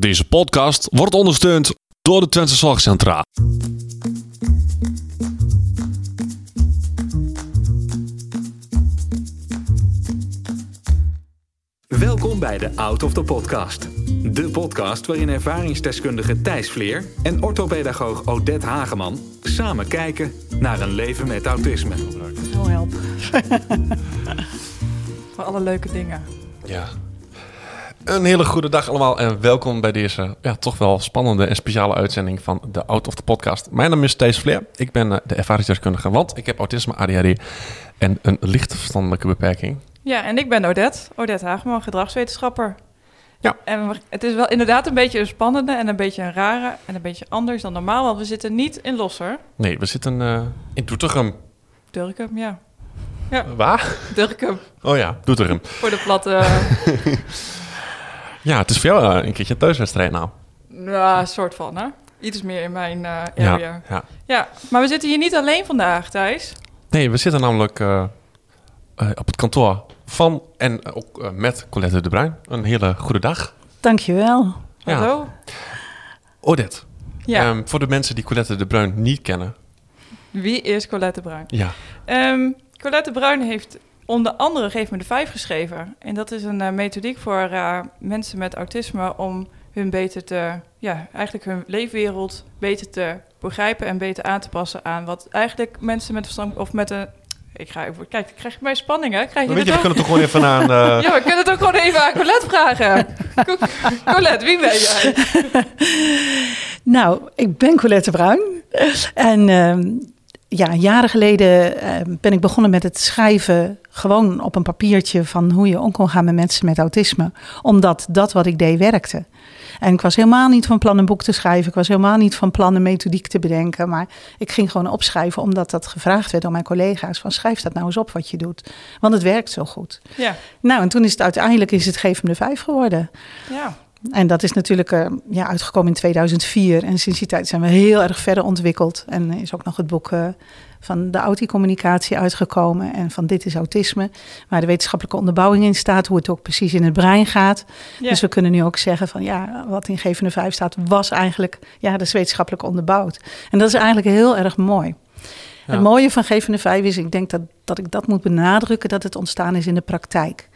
Deze podcast wordt ondersteund door de Twentse Zorgcentra. Welkom bij de Out of the Podcast. De podcast waarin ervaringsdeskundige Thijs Vleer en orthopedagoog Odette Hageman samen kijken naar een leven met autisme. Oh, help. Voor alle leuke dingen. Ja. Een hele goede dag allemaal en welkom bij deze ja, toch wel spannende en speciale uitzending van de Out of the Podcast. Mijn naam is Thijs Vleer. Ik ben eh, de ervaringsdeskundige, want ik heb autisme, ADHD en een lichte verstandelijke beperking. Ja, en ik ben Odette, Odette Hageman, gedragswetenschapper. Ja. En het is wel inderdaad een beetje een spannende en een beetje een rare en een beetje anders dan normaal, want we zitten niet in Losser. Nee, we zitten eh, in Doetinchem. Durkum, ja. Waar? Durkum, Oh ja, Doetinchem. voor de platte, Ja, het is voor jou eh, een keertje een thuiswedstrijd nou. nou, soort van, hè. Iets meer in mijn eh area. Ja. Ja, ja. maar we zitten hier niet alleen vandaag, Thijs. Nee, we zitten namelijk eh, eh, op het kantoor van en ook eh, met Colette de Bruin. Een hele goede dag. Dankjewel. Ja. Hallo. Odette, Ja, ehm, voor de mensen die Colette de Bruin niet kennen. wie is Colette Bruin? Ja, Ehm, Colette Bruin heeft onder andere Geef me de Vijf geschreven. En dat is een eh, methodiek voor eh, mensen met autisme om hun beter te, ja, eigenlijk hun leefwereld beter te begrijpen en beter aan te passen aan wat eigenlijk mensen met verstand of met een. Ik ga even, kijk, ik krijg bij spanning, hè? Krijg je weet je, het we ook? kunnen toch gewoon even aan... eh, Ja, we kunnen het ook gewoon even aan Colette vragen. Co- Colette, wie ben jij? Nou, ik ben Colette Bruin. En ehm, ja, jaren geleden ehm, ben ik begonnen met het schrijven gewoon op een papiertje van hoe je om kon gaan met mensen met autisme. Omdat dat wat ik deed werkte. En ik was helemaal niet van plan een boek te schrijven. Ik was helemaal niet van plan een methodiek te bedenken. Maar ik ging gewoon opschrijven omdat dat gevraagd werd door mijn collega's. Van schrijf dat nou eens op wat je doet. Want het werkt zo goed. Ja, Nou, en toen is het uiteindelijk is het Geef me de Vijf geworden. ja. En dat is natuurlijk eh, ja, uitgekomen in 2004. En sinds die tijd zijn we heel erg verder ontwikkeld. En er is ook nog het boek eh, van de auticommunicatie uitgekomen. En van Dit is Autisme. Waar de wetenschappelijke onderbouwing in staat. Hoe het ook precies in het brein gaat. ja. Dus we kunnen nu ook zeggen van ja, wat in Gevende 5 staat, was eigenlijk, ja, dat is wetenschappelijk onderbouwd. En dat is eigenlijk heel erg mooi. Ja. Het mooie van Gevende 5 is, ik denk dat, dat ik dat moet benadrukken, dat het ontstaan is in de praktijk.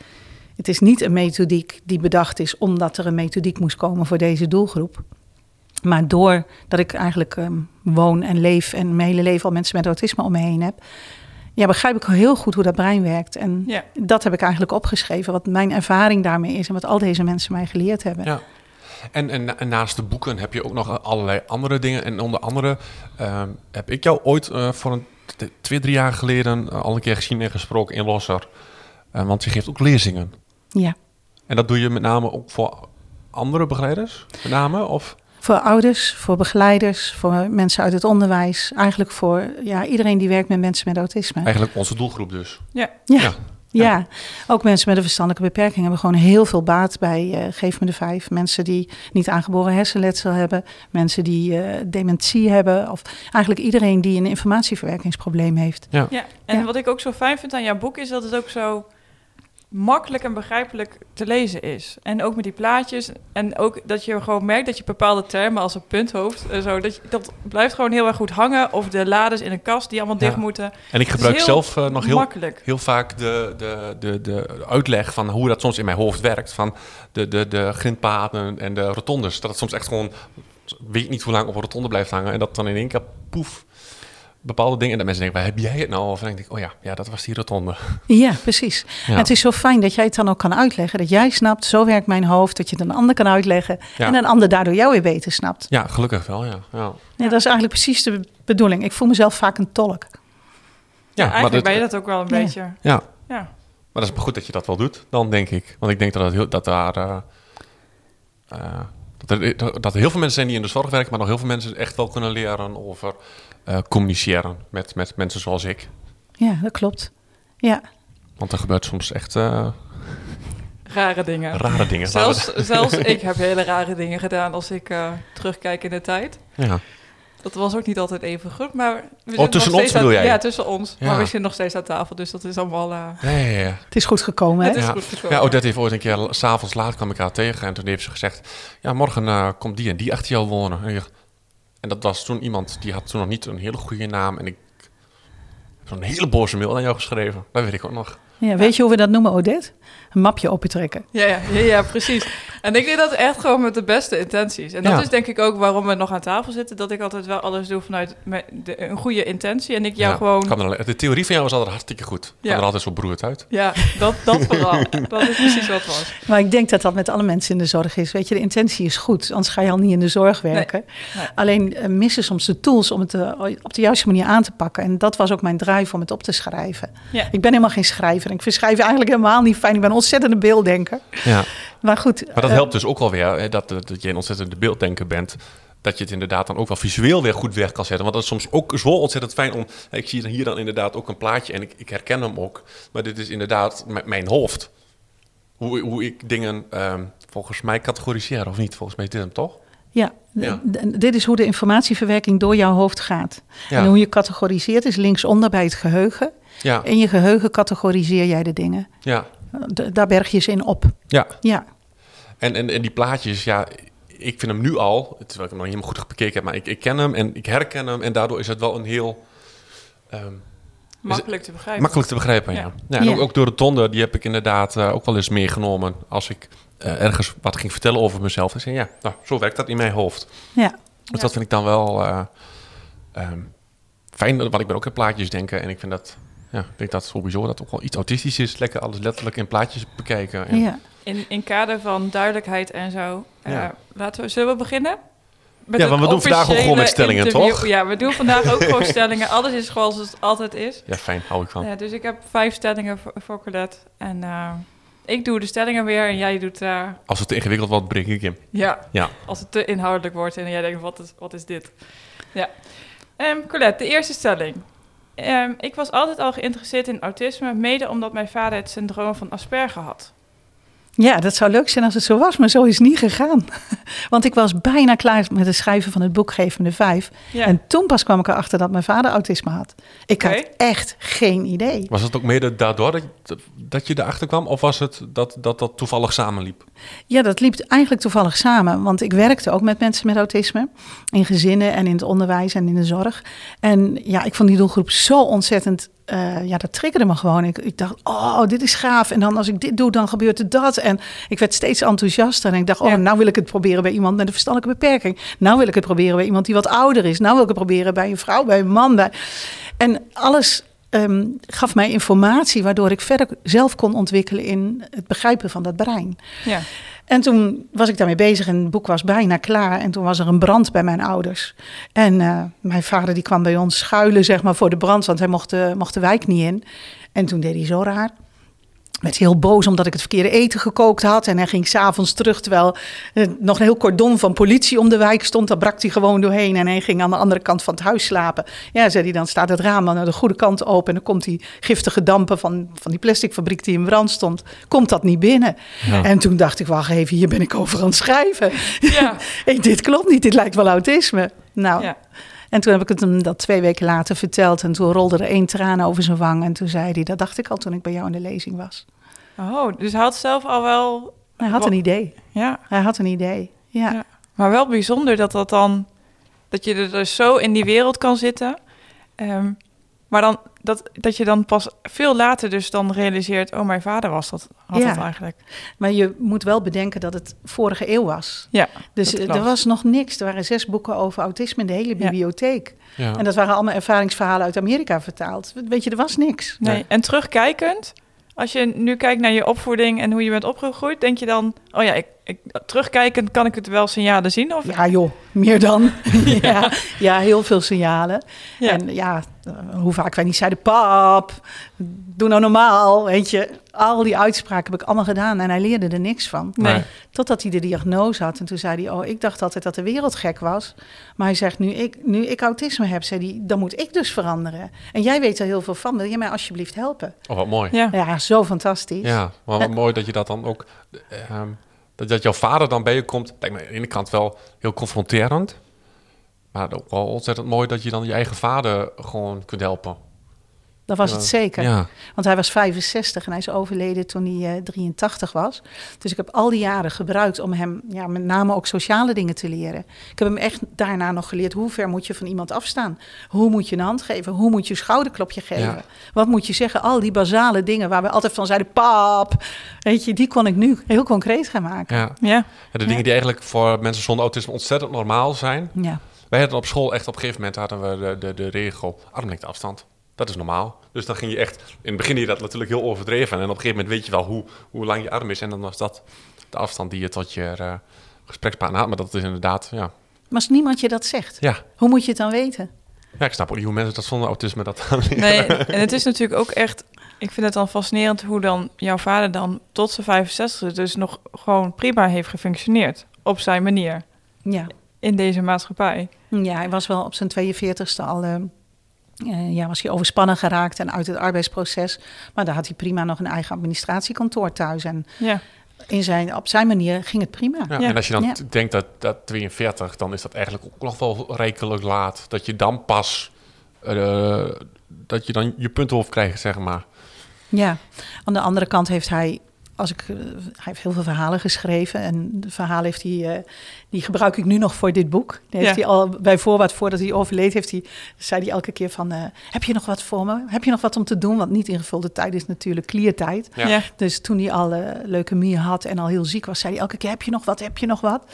Het is niet een methodiek die bedacht is omdat er een methodiek moest komen voor deze doelgroep. Maar doordat ik eigenlijk ehm, woon en leef en mijn hele leven al mensen met autisme om me heen heb, ja, begrijp ik heel goed hoe dat brein werkt. En Ja. dat heb ik eigenlijk opgeschreven, wat mijn ervaring daarmee is en wat al deze mensen mij geleerd hebben. ja. En, en, na- en naast de boeken heb je ook nog allerlei andere dingen. En onder andere ehm, heb ik jou ooit eh, voor een twee, drie jaar geleden eh, al een keer gezien en gesproken in Losser. Eh, want je geeft ook lezingen. Ja. En dat doe je met name ook voor andere begeleiders? Met name? Of? Voor ouders, voor begeleiders, voor mensen uit het onderwijs. Eigenlijk voor ja, iedereen die werkt met mensen met autisme. Eigenlijk onze doelgroep dus. ja. Ja, Ja. ja. ook mensen met een verstandelijke beperking hebben gewoon heel veel baat bij eh, Geef me de Vijf. Mensen die niet aangeboren hersenletsel hebben. Mensen die eh, dementie hebben. Of eigenlijk iedereen die een informatieverwerkingsprobleem heeft. Ja. Ja, en Ja. wat ik ook zo fijn vind aan jouw boek is dat het ook zo makkelijk en begrijpelijk te lezen is. En ook met die plaatjes. En ook dat je gewoon merkt dat je bepaalde termen als een punthoofd en zo, dat, je, dat blijft gewoon heel erg goed hangen. Of de lades in een kast die allemaal Ja. dicht moeten. En ik gebruik heel zelf eh, nog heel, makkelijk. heel vaak de, de, de, de uitleg van hoe dat soms in mijn hoofd werkt. Van de, de, de grindpaden en de rotondes. Dat het soms echt gewoon, weet niet hoe lang op een rotonde blijft hangen. En dat dan in één keer, poef, bepaalde dingen. En dat mensen denken, waar heb jij het nou? Of dan denk ik, oh ja, ja, dat was die rotonde. Ja, precies. Ja. En het is zo fijn dat jij het dan ook kan uitleggen. Dat jij snapt, zo werkt mijn hoofd. Dat je het een ander kan uitleggen. Ja. En een ander daardoor jou weer beter snapt. Ja, gelukkig wel, ja. Ja, Ja, dat is eigenlijk precies de bedoeling. Ik voel mezelf vaak een tolk. Ja, eigenlijk dat- ben je dat ook wel een Ja. beetje. Ja, Ja. maar dat is goed dat je dat wel doet, dan denk ik. Want ik denk dat, heel, dat daar... eh, eh, dat, er, dat er heel veel mensen zijn die in de zorg werken... maar nog heel veel mensen echt wel kunnen leren over eh, communiceren met, met mensen zoals ik. Ja, dat klopt. Ja, Want er gebeurt soms echt eh, Rare dingen. rare dingen. Zelfs, zelfs ik heb hele rare dingen gedaan als ik eh, terugkijk in de tijd. Ja. Dat was ook niet altijd even goed, maar... We Oh, zitten tussen nog ons steeds aan- bedoel jij? Ja, tussen ons. Ja. Maar we zitten nog steeds aan tafel, dus dat is allemaal... eh, Ja, ja, ja. Het is goed gekomen, hè? Het is ja. goed gekomen. Ja, Odette heeft ooit een keer, s'avonds laat kwam ik haar tegen en toen heeft ze gezegd, ja, morgen eh, komt die en die achter jou wonen. En, ik- en dat was toen iemand, die had toen nog niet een hele goede naam en ik heb zo'n hele boze mail aan jou geschreven. Dat weet ik ook nog. Ja, weet je hoe we dat noemen, Odette? Een mapje opentrekken. Ja, ja, ja, ja, precies. En ik deed dat echt gewoon met de beste intenties. En dat Ja. is denk ik ook waarom we nog aan tafel zitten. Dat ik altijd wel alles doe vanuit de, een goede intentie. En ik jou Ja, gewoon... kan er alleen- de theorie van jou was altijd hartstikke goed. Ja. Ja. er altijd zo broerd uit. Ja, dat, dat vooral. dat is precies wat het was. Maar ik denk dat dat met alle mensen in de zorg is. Weet je, de intentie is goed, anders ga je al niet in de zorg werken. nee. Alleen eh, missen soms de tools om het eh, op de juiste manier aan te pakken. En dat was ook mijn drive om het op te schrijven. Ja. Ik ben helemaal geen schrijver. Ik vind schrijven eigenlijk helemaal niet fijn. Ik ben een ontzettende beelddenker. Ja. Maar goed. Maar dat eh, helpt dus ook wel weer, hè, dat, dat je een ontzettende beelddenker bent. Dat je het inderdaad dan ook wel visueel weer goed weg kan zetten. Want dat is soms ook zo ontzettend fijn om... Ik zie hier dan inderdaad ook een plaatje en ik, ik herken hem ook. Maar dit is inderdaad mijn hoofd. Hoe, hoe ik dingen ehm, volgens mij categoriseer of niet. Volgens mij is dit hem toch? Ja, Ja. dit is hoe de informatieverwerking door jouw hoofd gaat. Ja. En hoe je categoriseert is linksonder bij het geheugen. Ja, In je geheugen categoriseer jij de dingen. ja, D- daar berg je ze in op. ja. Ja, En, en, en die plaatjes, ja, ik vind hem nu al, terwijl ik hem nog niet helemaal goed bekeken heb, maar ik, ik ken hem en ik herken hem. En daardoor is het wel een heel ehm, Makkelijk te begrijpen. makkelijk te begrijpen. Ja. Ja. Ja. en Ja. Ook, ook door de tonde, die heb ik inderdaad eh, ook wel eens meegenomen als ik eh, ergens wat ging vertellen over mezelf. En zei, ja, nou, zo werkt dat in mijn hoofd. ja. Dus Ja. dat vind ik dan wel eh, ehm, fijn, want ik ben ook in plaatjes denken. En ik vind dat, ja, ik denk dat sowieso dat ook wel iets autistisch is. Lekker alles letterlijk in plaatjes bekijken. En, ja. In, in kader van duidelijkheid en zo. eh, Ja. laten we, zullen we beginnen? Met Ja, want we doen vandaag ook gewoon met stellingen, interview. toch? Ja, we doen vandaag ook gewoon stellingen. Alles is zoals het altijd is. Ja, fijn, hou ik van. Ja, dus ik heb vijf stellingen voor, voor Colette. En eh, ik doe de stellingen weer en jij doet... eh, Als het te ingewikkeld wordt, breek ik hem. ja, Ja. als het te inhoudelijk wordt en jij denkt, wat is, wat is dit? Ja. Ehm, Colette, de eerste stelling. Ehm, ik was altijd al geïnteresseerd in autisme, mede omdat mijn vader het syndroom van Asperger had. Ja, dat zou leuk zijn als het zo was, maar zo is het niet gegaan. Want ik was bijna klaar met het schrijven van het boek Geef me de Vijf. Ja. En toen pas kwam ik erachter dat mijn vader autisme had. Ik had echt geen idee. Was het ook mede daardoor dat, dat je erachter kwam? Of was het dat dat, dat toevallig samenliep? Ja, dat liep eigenlijk toevallig samen. Want ik werkte ook met mensen met autisme. In gezinnen en in het onderwijs en in de zorg. En ja, ik vond die doelgroep zo ontzettend... eh, ja, dat triggerde me gewoon. Ik, ik dacht, oh, dit is gaaf. En dan als ik dit doe, dan gebeurt er dat. En ik werd steeds enthousiaster. En ik dacht, oh, Ja. nou wil ik het proberen bij iemand met een verstandelijke beperking. Nou wil ik het proberen bij iemand die wat ouder is. Nou wil ik het proberen bij een vrouw, bij een man. Bij... En alles ehm, gaf mij informatie... waardoor ik verder zelf kon ontwikkelen in het begrijpen van dat brein. Ja. En toen was ik daarmee bezig en het boek was bijna klaar. En toen was er een brand bij mijn ouders. En eh, mijn vader die kwam bij ons schuilen zeg maar, voor de brand, want hij mocht de, mocht de wijk niet in. En toen deed hij zo raar. Werd heel boos omdat ik het verkeerde eten gekookt had. En hij ging s'avonds terug terwijl eh, nog een heel cordon van politie om de wijk stond. Daar brak hij gewoon doorheen en hij ging aan de andere kant van het huis slapen. Ja, zei hij, dan staat het raam aan de goede kant open. En dan komt die giftige dampen van, van die plasticfabriek die in brand stond. Komt dat niet binnen? En toen dacht ik, wacht even, hier ben ik over aan het schrijven. Ja. Hey, dit klopt niet, dit lijkt wel autisme. Nou, Ja. en toen heb ik het hem dat twee weken later verteld. En toen rolde er één traan over zijn wang. En toen zei hij, dat dacht ik al toen ik bij jou in de lezing was. Oh, dus hij had zelf al wel... Hij had een idee. Ja, Hij had een idee. Ja. Ja. maar wel bijzonder dat dat dan... Dat je er dus zo in die wereld kan zitten. Ehm, maar dan, dat, dat je dan pas veel later dus dan realiseert... Oh, mijn vader was dat, had Ja. dat eigenlijk. Maar je moet wel bedenken dat het vorige eeuw was. Ja, Dus dat eh, er was nog niks. Er waren zes boeken over autisme in de hele Ja. bibliotheek. Ja. En dat waren allemaal ervaringsverhalen uit Amerika vertaald. Weet je, er was niks. Nee. Nee. En terugkijkend, als je nu kijkt naar je opvoeding en hoe je bent opgegroeid, denk je dan, oh ja, ik, ik, terugkijkend kan ik het wel signalen zien? Of, Ja joh, meer dan. ja, ja, heel veel signalen. Ja. En ja, eh, hoe vaak wij niet zeiden, pap, doe nou normaal, weet je. Al die uitspraken heb ik allemaal gedaan en hij leerde er niks van. Nee. Totdat hij de diagnose had en toen zei hij, oh, ik dacht altijd dat de wereld gek was. Maar hij zegt, nu ik, nu ik autisme heb, zei hij, dan moet ik dus veranderen. En jij weet er heel veel van, wil je mij alsjeblieft helpen? Oh, wat mooi. Ja. Ja, zo fantastisch. Ja, maar wat mooi dat je dat dan ook... ehm, dat, dat jouw vader dan bij je komt, lijkt me aan de ene kant wel heel confronterend. Maar ook wel ontzettend mooi dat je dan je eigen vader gewoon kunt helpen. Dat was Ja. het zeker. Ja, Want hij was 65 en hij is overleden toen hij eh, 83 was. Dus ik heb al die jaren gebruikt om hem ja, met name ook sociale dingen te leren. Ik heb hem echt daarna nog geleerd hoe ver moet je van iemand afstaan. Hoe moet je een hand geven? Hoe moet je een schouderklopje geven? Ja. Wat moet je zeggen? Al die basale dingen waar we altijd van zeiden, pap. Weet je, die kon ik nu heel concreet gaan maken. ja. Ja, Ja, de dingen die eigenlijk voor mensen zonder autisme ontzettend normaal zijn. Ja. Wij hadden op school echt op een gegeven moment hadden we de, de, de regel armlengte afstand. Dat is normaal. Dus dan ging je echt... In het begin je dat natuurlijk heel overdreven. En op een gegeven moment weet je wel hoe, hoe lang je arm is. En dan was dat de afstand die je tot je eh, gesprekspartner had. Maar dat is inderdaad... Ja. Maar als niemand je dat zegt, Ja. hoe moet je het dan weten? ja, ik snap ook niet hoe mensen dat zonder autisme dat gaan leren. nee, en het is natuurlijk ook echt... Ik vind het dan fascinerend hoe dan jouw vader dan tot zijn 65 dus nog gewoon prima heeft gefunctioneerd. Op zijn manier. Ja. In deze maatschappij. Ja, hij was wel op zijn 42ste al. eh, eh, ja, was hij overspannen geraakt en uit het arbeidsproces. Maar daar had hij prima nog een eigen administratiekantoor thuis. En Ja, in zijn, op zijn manier ging het prima. Ja, Ja. En als je dan Ja. denkt dat, dat 42, dan is dat eigenlijk ook nog wel rijkelijk laat. Dat je dan pas... eh, dat je dan je puntenhoofd krijgt, zeg maar. Ja, aan de andere kant heeft hij, als ik, eh, hij heeft heel veel verhalen geschreven. En de verhalen heeft hij, eh, die gebruik ik nu nog voor dit boek. Die heeft Ja. hij al bij voorbaat, voordat hij overleed, heeft hij, zei hij elke keer van, eh, heb je nog wat voor me? Heb je nog wat om te doen? Want niet ingevulde tijd is natuurlijk kliertijd. Ja. ja. Dus toen hij al uh, leukemie had en al heel ziek was, zei hij elke keer: Heb je nog wat? Heb je nog wat?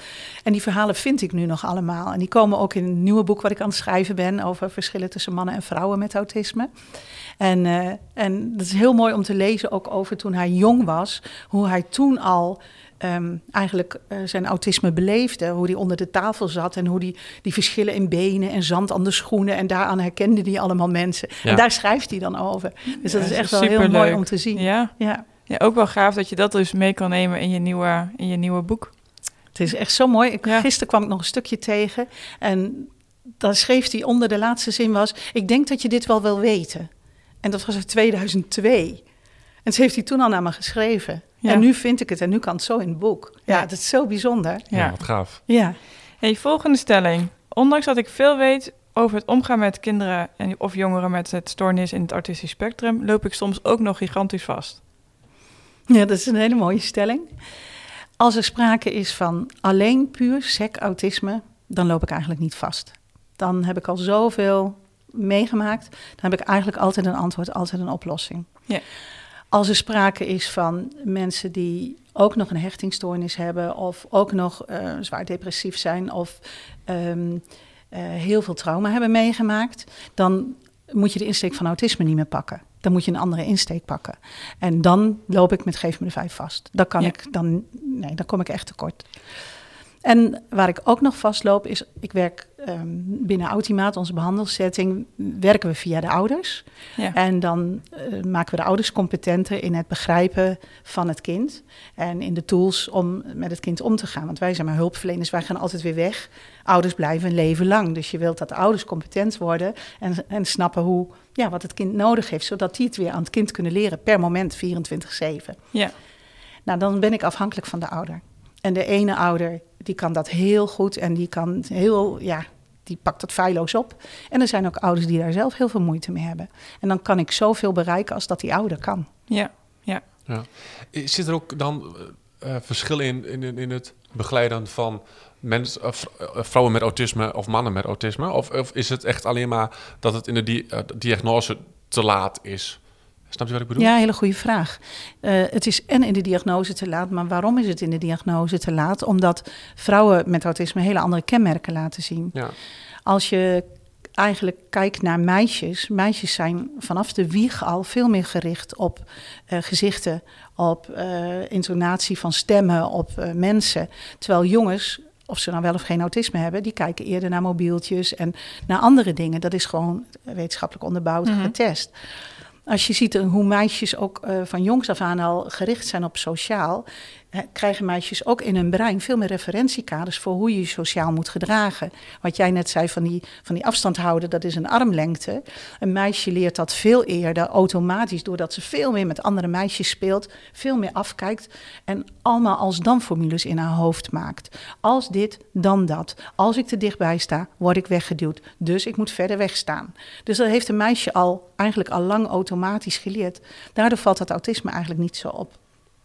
En die verhalen vind ik nu nog allemaal. En die komen ook in een nieuwe boek wat ik aan het schrijven ben over verschillen tussen mannen en vrouwen met autisme. En, uh, en dat is heel mooi om te lezen, ook over toen hij jong was, hoe hij toen al. Um, eigenlijk uh, zijn autisme beleefde. Hoe hij onder de tafel zat en hoe die, die verschillen in benen en zand aan de schoenen. En daaraan herkende hij allemaal mensen. Ja. En daar schrijft hij dan over. Dus dat is echt wel heel mooi om te zien. Ja. ja. ja, ook wel gaaf dat je dat dus mee kan nemen in je nieuwe, in je nieuwe boek. Het is echt zo mooi. Ik. Gisteren kwam ik nog een stukje tegen. En dan schreef hij onder de laatste zin was... Ik denk dat je dit wel wil weten. En dat was in 2002. En ze heeft hij toen al naar me geschreven. Ja. En nu vind ik het en nu kan het zo in het boek. Ja, Ja. dat is zo bijzonder. Ja, Ja. wat gaaf. Ja. Hey, volgende stelling. Ondanks dat ik veel weet over het omgaan met kinderen en, of jongeren met het stoornis in het autistisch spectrum, loop ik soms ook nog gigantisch vast. ja, dat is een hele mooie stelling. Als er sprake is van alleen puur sec-autisme... dan loop ik eigenlijk niet vast. Dan heb ik al zoveel meegemaakt. Dan heb ik eigenlijk altijd een antwoord, altijd een oplossing. Ja. Als er sprake is van mensen die ook nog een hechtingstoornis hebben... of ook nog eh, zwaar depressief zijn... of ehm, eh, heel veel trauma hebben meegemaakt... dan moet je de insteek van autisme niet meer pakken. Dan moet je een andere insteek pakken. En dan loop ik met Geef me de Vijf vast. Dan kan Ja. ik dan... Nee, dan kom ik echt tekort. En waar ik ook nog vastloop is, ik werk ehm, binnen Autimaat, onze behandelsetting, werken we via de ouders. Ja. En dan eh, maken we de ouders competenter in het begrijpen van het kind. En in de tools om met het kind om te gaan. Want wij zijn maar hulpverleners, wij gaan altijd weer weg. Ouders blijven een leven lang. Dus je wilt dat de ouders competent worden en, en snappen hoe, ja, wat het kind nodig heeft. Zodat die het weer aan het kind kunnen leren per moment 24-7. Ja. Nou, dan ben ik afhankelijk van de ouder. En de ene ouder, die kan dat heel goed en die kan heel, ja, die pakt dat feilloos op. En er zijn ook ouders die daar zelf heel veel moeite mee hebben. En dan kan ik zoveel bereiken als dat die ouder kan. Ja. Ja. Ja. Zit er ook dan eh, eh, verschil in, in, in het begeleiden van mensen, v- eh, vrouwen met autisme of mannen met autisme? Of, of is het echt alleen maar dat het in de di- diagnose te laat is? Snap je wat ik bedoel? Ja, hele goede vraag. Uh, het is en in de diagnose te laat, maar waarom is het in de diagnose te laat? Omdat vrouwen met autisme hele andere kenmerken laten zien. Ja. Als je eigenlijk kijkt naar meisjes, meisjes zijn vanaf de wieg al veel meer gericht op uh, gezichten, op uh, intonatie van stemmen, op uh, mensen. Terwijl jongens, of ze nou wel of geen autisme hebben, die kijken eerder naar mobieltjes en naar andere dingen. Dat is gewoon wetenschappelijk onderbouwd, mm -hmm. getest. Als je ziet hoe meisjes ook uh, van jongs af aan al gericht zijn op sociaal, krijgen meisjes ook in hun brein veel meer referentiekaders voor hoe je je sociaal moet gedragen. Wat jij net zei van die, van die afstand houden, dat is een armlengte. Een meisje leert dat veel eerder automatisch, doordat ze veel meer met andere meisjes speelt, veel meer afkijkt en allemaal als dan formules in haar hoofd maakt. Als dit, dan dat. Als ik te dichtbij sta, word ik weggeduwd. Dus ik moet verder wegstaan. Dus dat heeft een meisje al eigenlijk al lang automatisch geleerd. Daardoor valt dat autisme eigenlijk niet zo op.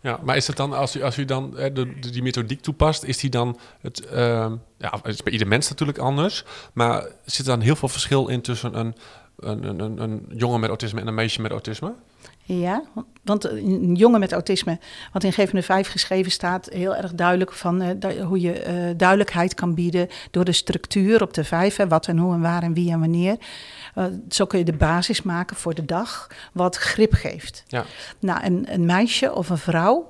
Ja, maar is het dan, als u, als u dan hè, die methodiek toepast, is die dan het, ehm, ja, het is bij ieder mens natuurlijk anders, maar zit er dan heel veel verschil in tussen een, een, een, een jongen met autisme en een meisje met autisme? Ja, want een jongen met autisme, wat in Gevende 5 geschreven staat, heel erg duidelijk van eh, hoe je eh, duidelijkheid kan bieden door de structuur op de vijf, hè, wat en hoe en waar en wie en wanneer. Eh, zo kun je de basis maken voor de dag, wat grip geeft. Ja. Nou, een, een meisje of een vrouw,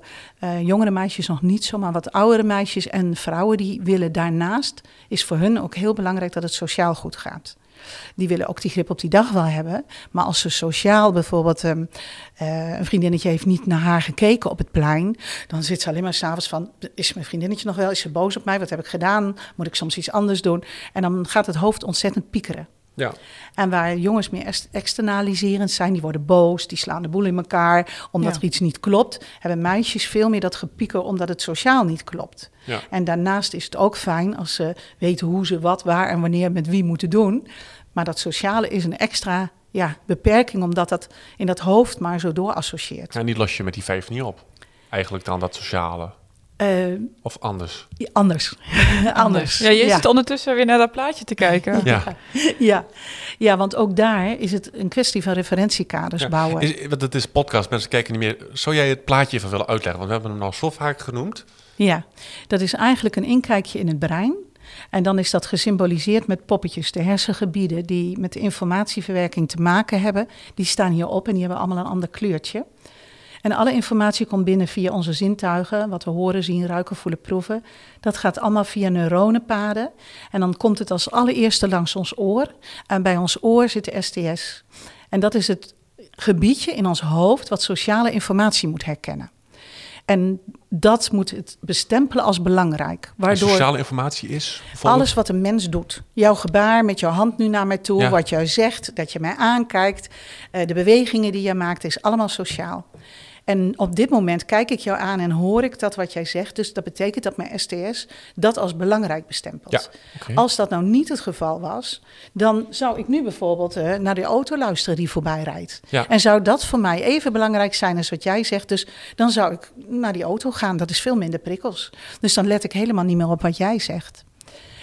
jongere meisjes nog niet zo, maar wat oudere meisjes en vrouwen die willen daarnaast, is voor hun ook heel belangrijk dat het sociaal goed gaat. Die willen ook die grip op die dag wel hebben. Maar als ze sociaal bijvoorbeeld ehm, eh, een vriendinnetje heeft niet naar haar gekeken op het plein, dan zit ze alleen maar s'avonds van: is mijn vriendinnetje nog wel? Is ze boos op mij? Wat heb ik gedaan? Moet ik soms iets anders doen? En dan gaat het hoofd ontzettend piekeren. Ja, En waar jongens meer ex- externaliserend zijn, die worden boos, die slaan de boel in elkaar omdat Ja. er iets niet klopt, hebben meisjes veel meer dat gepieker omdat het sociaal niet klopt. ja. En daarnaast is het ook fijn als ze weten hoe ze wat, waar en wanneer met wie moeten doen. Maar dat sociale is een extra ja, beperking, omdat dat in dat hoofd maar zo doorassocieert. En die los je met die vijf niet op. Eigenlijk dan dat sociale. Eh, Of anders. anders. anders. Ja, je zit ondertussen weer naar dat plaatje te kijken. Ja. ja. ja, want ook daar is het een kwestie van referentiekaders Ja. bouwen. Is, want het is podcast, mensen kijken niet meer. Zou jij het plaatje even willen uitleggen? Want we hebben hem nou zo vaak genoemd. Ja, dat is eigenlijk een inkijkje in het brein. En dan is dat gesymboliseerd met poppetjes. De hersengebieden die met de informatieverwerking te maken hebben, die staan hierop en die hebben allemaal een ander kleurtje. En alle informatie komt binnen via onze zintuigen, wat we horen, zien, ruiken, voelen, proeven. Dat gaat allemaal via neuronenpaden. En dan komt het als allereerste langs ons oor. En bij ons oor zit de STS. En dat is het gebiedje in ons hoofd wat sociale informatie moet herkennen. En dat moet het bestempelen als belangrijk. En Waardoor sociale informatie is bijvoorbeeld- alles wat een mens doet. Jouw gebaar met jouw hand nu naar mij toe, Ja. wat jij zegt, dat je mij aankijkt, eh, de bewegingen die je maakt, is allemaal sociaal. En op dit moment kijk ik jou aan en hoor ik dat wat jij zegt. Dus dat betekent dat mijn STS dat als belangrijk bestempelt. Ja. Als dat nou niet het geval was, dan zou ik nu bijvoorbeeld eh, naar de auto luisteren die voorbij rijdt. Ja. En zou dat voor mij even belangrijk zijn als wat jij zegt. Dus dan zou ik naar die auto gaan. Dat is veel minder prikkels. Dus dan let ik helemaal niet meer op wat jij zegt.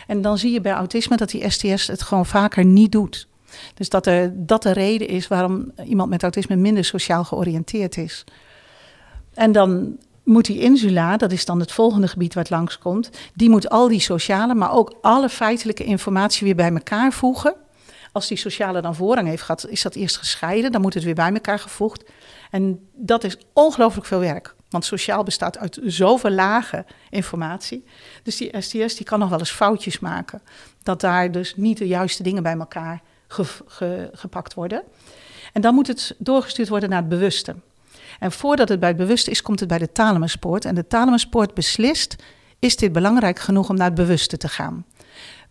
En dan zie je bij autisme dat die STS het gewoon vaker niet doet. Dus dat er, dat de reden is waarom iemand met autisme minder sociaal georiënteerd is. En dan moet die insula, dat is dan het volgende gebied wat langskomt, die moet al die sociale, maar ook alle feitelijke informatie weer bij elkaar voegen. Als die sociale dan voorrang heeft gehad, is dat eerst gescheiden, dan moet het weer bij elkaar gevoegd. En dat is ongelooflijk veel werk. Want sociaal bestaat uit zoveel lagen informatie. Dus die STS die kan nog wel eens foutjes maken. Dat daar dus niet de juiste dingen bij elkaar ge- ge- gepakt worden. En dan moet het doorgestuurd worden naar het bewuste. En voordat het bij het bewuste is, komt het bij de thalamuspoort. En de thalamuspoort beslist, is dit belangrijk genoeg om naar het bewuste te gaan?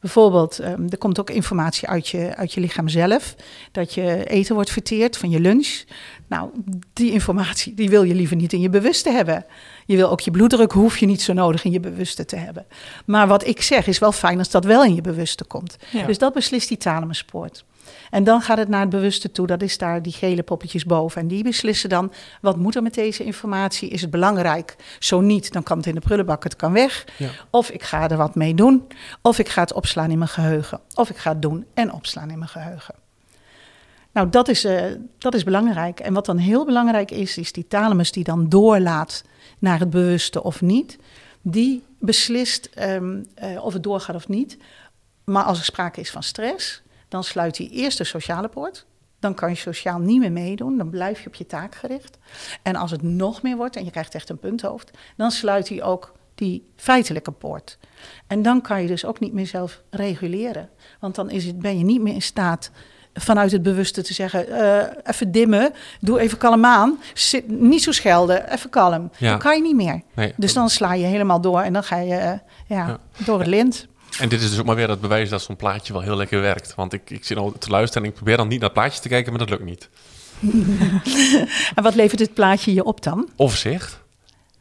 Bijvoorbeeld, ehm, er komt ook informatie uit je, uit je lichaam zelf. Dat je eten wordt verteerd van je lunch. Nou, die informatie die wil je liever niet in je bewuste hebben. Je wil ook je bloeddruk, hoef je niet zo nodig in je bewuste te hebben. Maar wat ik zeg is wel fijn als dat wel in je bewuste komt. Ja. Dus dat beslist die thalamuspoort. En dan gaat het naar het bewuste toe. Dat is daar die gele poppetjes boven. En die beslissen dan, wat moet er met deze informatie? Is het belangrijk? Zo niet, dan kan het in de prullenbak, het kan weg. Ja. Of ik ga er wat mee doen. Of ik ga het opslaan in mijn geheugen. Of ik ga het doen en opslaan in mijn geheugen. Nou, dat is, eh, dat is belangrijk. En wat dan heel belangrijk is, is die thalamus die dan doorlaat naar het bewuste of niet. Die beslist ehm, eh, of het doorgaat of niet. Maar als er sprake is van stress, dan sluit hij eerst de sociale poort. Dan kan je sociaal niet meer meedoen. Dan blijf je op je taak gericht. En als het nog meer wordt en je krijgt echt een punthoofd, dan sluit hij ook die feitelijke poort. En dan kan je dus ook niet meer zelf reguleren. Want dan is het, ben je niet meer in staat vanuit het bewuste te zeggen, eh, even dimmen, doe even kalm aan. Zit, niet zo schelden, even kalm. Ja. Dan kan je niet meer. Nee. Dus dan sla je helemaal door en dan ga je eh, ja, Ja. door het lint. En dit is dus ook maar weer het bewijs dat zo'n plaatje wel heel lekker werkt. Want ik, ik zit al te luisteren en ik probeer dan niet naar het plaatje te kijken, maar dat lukt niet. En wat levert dit plaatje je op dan? Overzicht.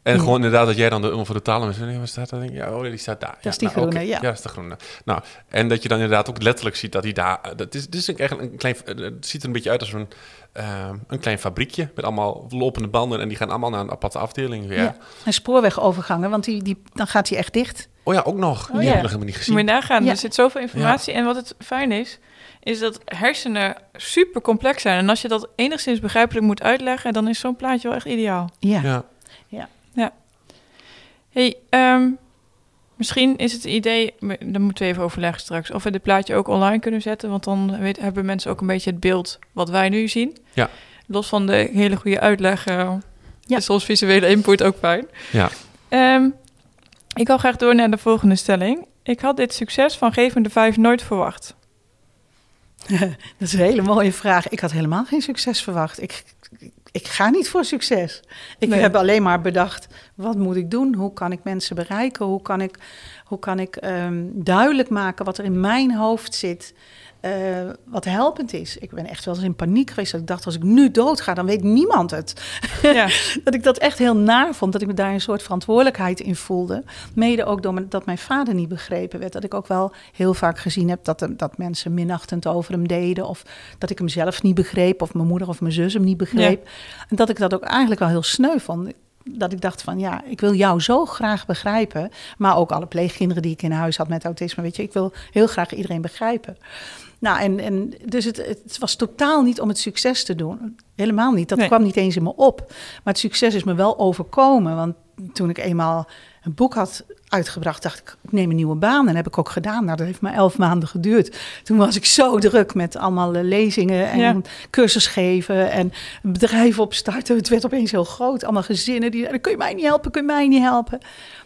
En Ja. gewoon inderdaad dat jij dan de voor de talen waar staat dat? Ja, oh, die staat daar. is die nou, groene, ja. dat is de groene. Nou, en dat je dan inderdaad ook letterlijk ziet dat hij daar... Dat is, dit is eigenlijk een klein... Het ziet er een beetje uit als een, ehm, een klein fabriekje met allemaal lopende banden en die gaan allemaal naar een aparte afdeling weer. Ja. En spoorwegovergangen, want die, die, dan gaat hij echt dicht. Oh ja, ook nog. Oh die ja. heb ik nog helemaal niet gezien. Moet je nagaan, Ja. er zit zoveel informatie. En wat het fijn is, is dat hersenen super complex zijn. En als je dat enigszins begrijpelijk moet uitleggen, dan is zo'n plaatje wel echt ideaal. Ja. Ja. hey, ehm, misschien is het idee, daar moeten we even overleggen straks, of we dit plaatje ook online kunnen zetten. Want dan weet, hebben mensen ook een beetje het beeld wat wij nu zien. Ja. Los van de hele goede uitleg, eh, Ja. is soms visuele input ook fijn. Ja. Ehm, ik wil graag door naar de volgende stelling. Ik had dit succes van Gevende 5 nooit verwacht. Dat is een hele mooie vraag. Ik had helemaal geen succes verwacht. Ik, ik ga niet voor succes. Ik Nee. heb alleen maar bedacht, wat moet ik doen? Hoe kan ik mensen bereiken? Hoe kan ik, hoe kan ik ehm, duidelijk maken wat er in mijn hoofd zit? Eh, wat helpend is. Ik ben echt wel eens in paniek geweest. Dat ik dacht, als ik nu doodga, dan weet niemand het. Ja. dat ik dat echt heel naar vond. Dat ik me daar een soort verantwoordelijkheid in voelde. Mede ook door me- dat mijn vader niet begrepen werd. Dat ik ook wel heel vaak gezien heb dat, hem- dat mensen minachtend over hem deden. Of dat ik hem zelf niet begreep. Of mijn moeder of mijn zus hem niet begreep. En dat ik dat ook eigenlijk wel heel sneu vond. Dat ik dacht van ja, ik wil jou zo graag begrijpen. Maar ook alle pleegkinderen die ik in huis had met autisme. Weet je, ik wil heel graag iedereen begrijpen. Nou, en, en dus het, het was totaal niet om het succes te doen. Helemaal niet. Dat Nee. kwam niet eens in me op. Maar het succes is me wel overkomen. Want toen ik eenmaal een boek had uitgebracht, dacht ik, ik neem een nieuwe baan. En heb ik ook gedaan. Nou, dat heeft maar elf maanden geduurd. Toen was ik zo druk met allemaal eh, lezingen en Ja. cursus geven en bedrijf opstarten. Het werd opeens heel groot. Allemaal gezinnen die zeiden, kun je mij niet helpen, kun je mij niet helpen.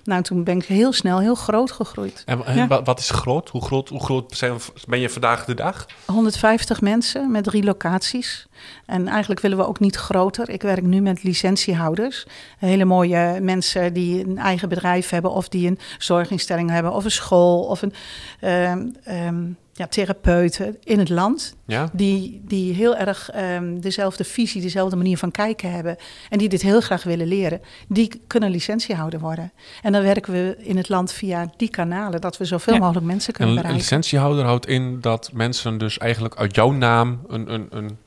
Nou, toen ben ik heel snel heel groot gegroeid. En, en Ja. wa- wat is groot? Hoe groot, hoe groot zijn, ben je vandaag de dag? 150 mensen met drie locaties. En eigenlijk willen we ook niet groter. Ik werk nu met licentiehouders. Hele mooie mensen die een eigen bedrijf hebben... of die een zorginstelling hebben, of een school... of een ehm, ehm, ja, therapeuten in het land... Ja? die, die heel erg ehm, dezelfde visie, dezelfde manier van kijken hebben... en die dit heel graag willen leren. Die kunnen licentiehouder worden. En dan werken we in het land via die kanalen... dat we zoveel Ja. mogelijk mensen En kunnen een bereiken. licentiehouder houdt in dat mensen dus eigenlijk uit jouw naam een... een, een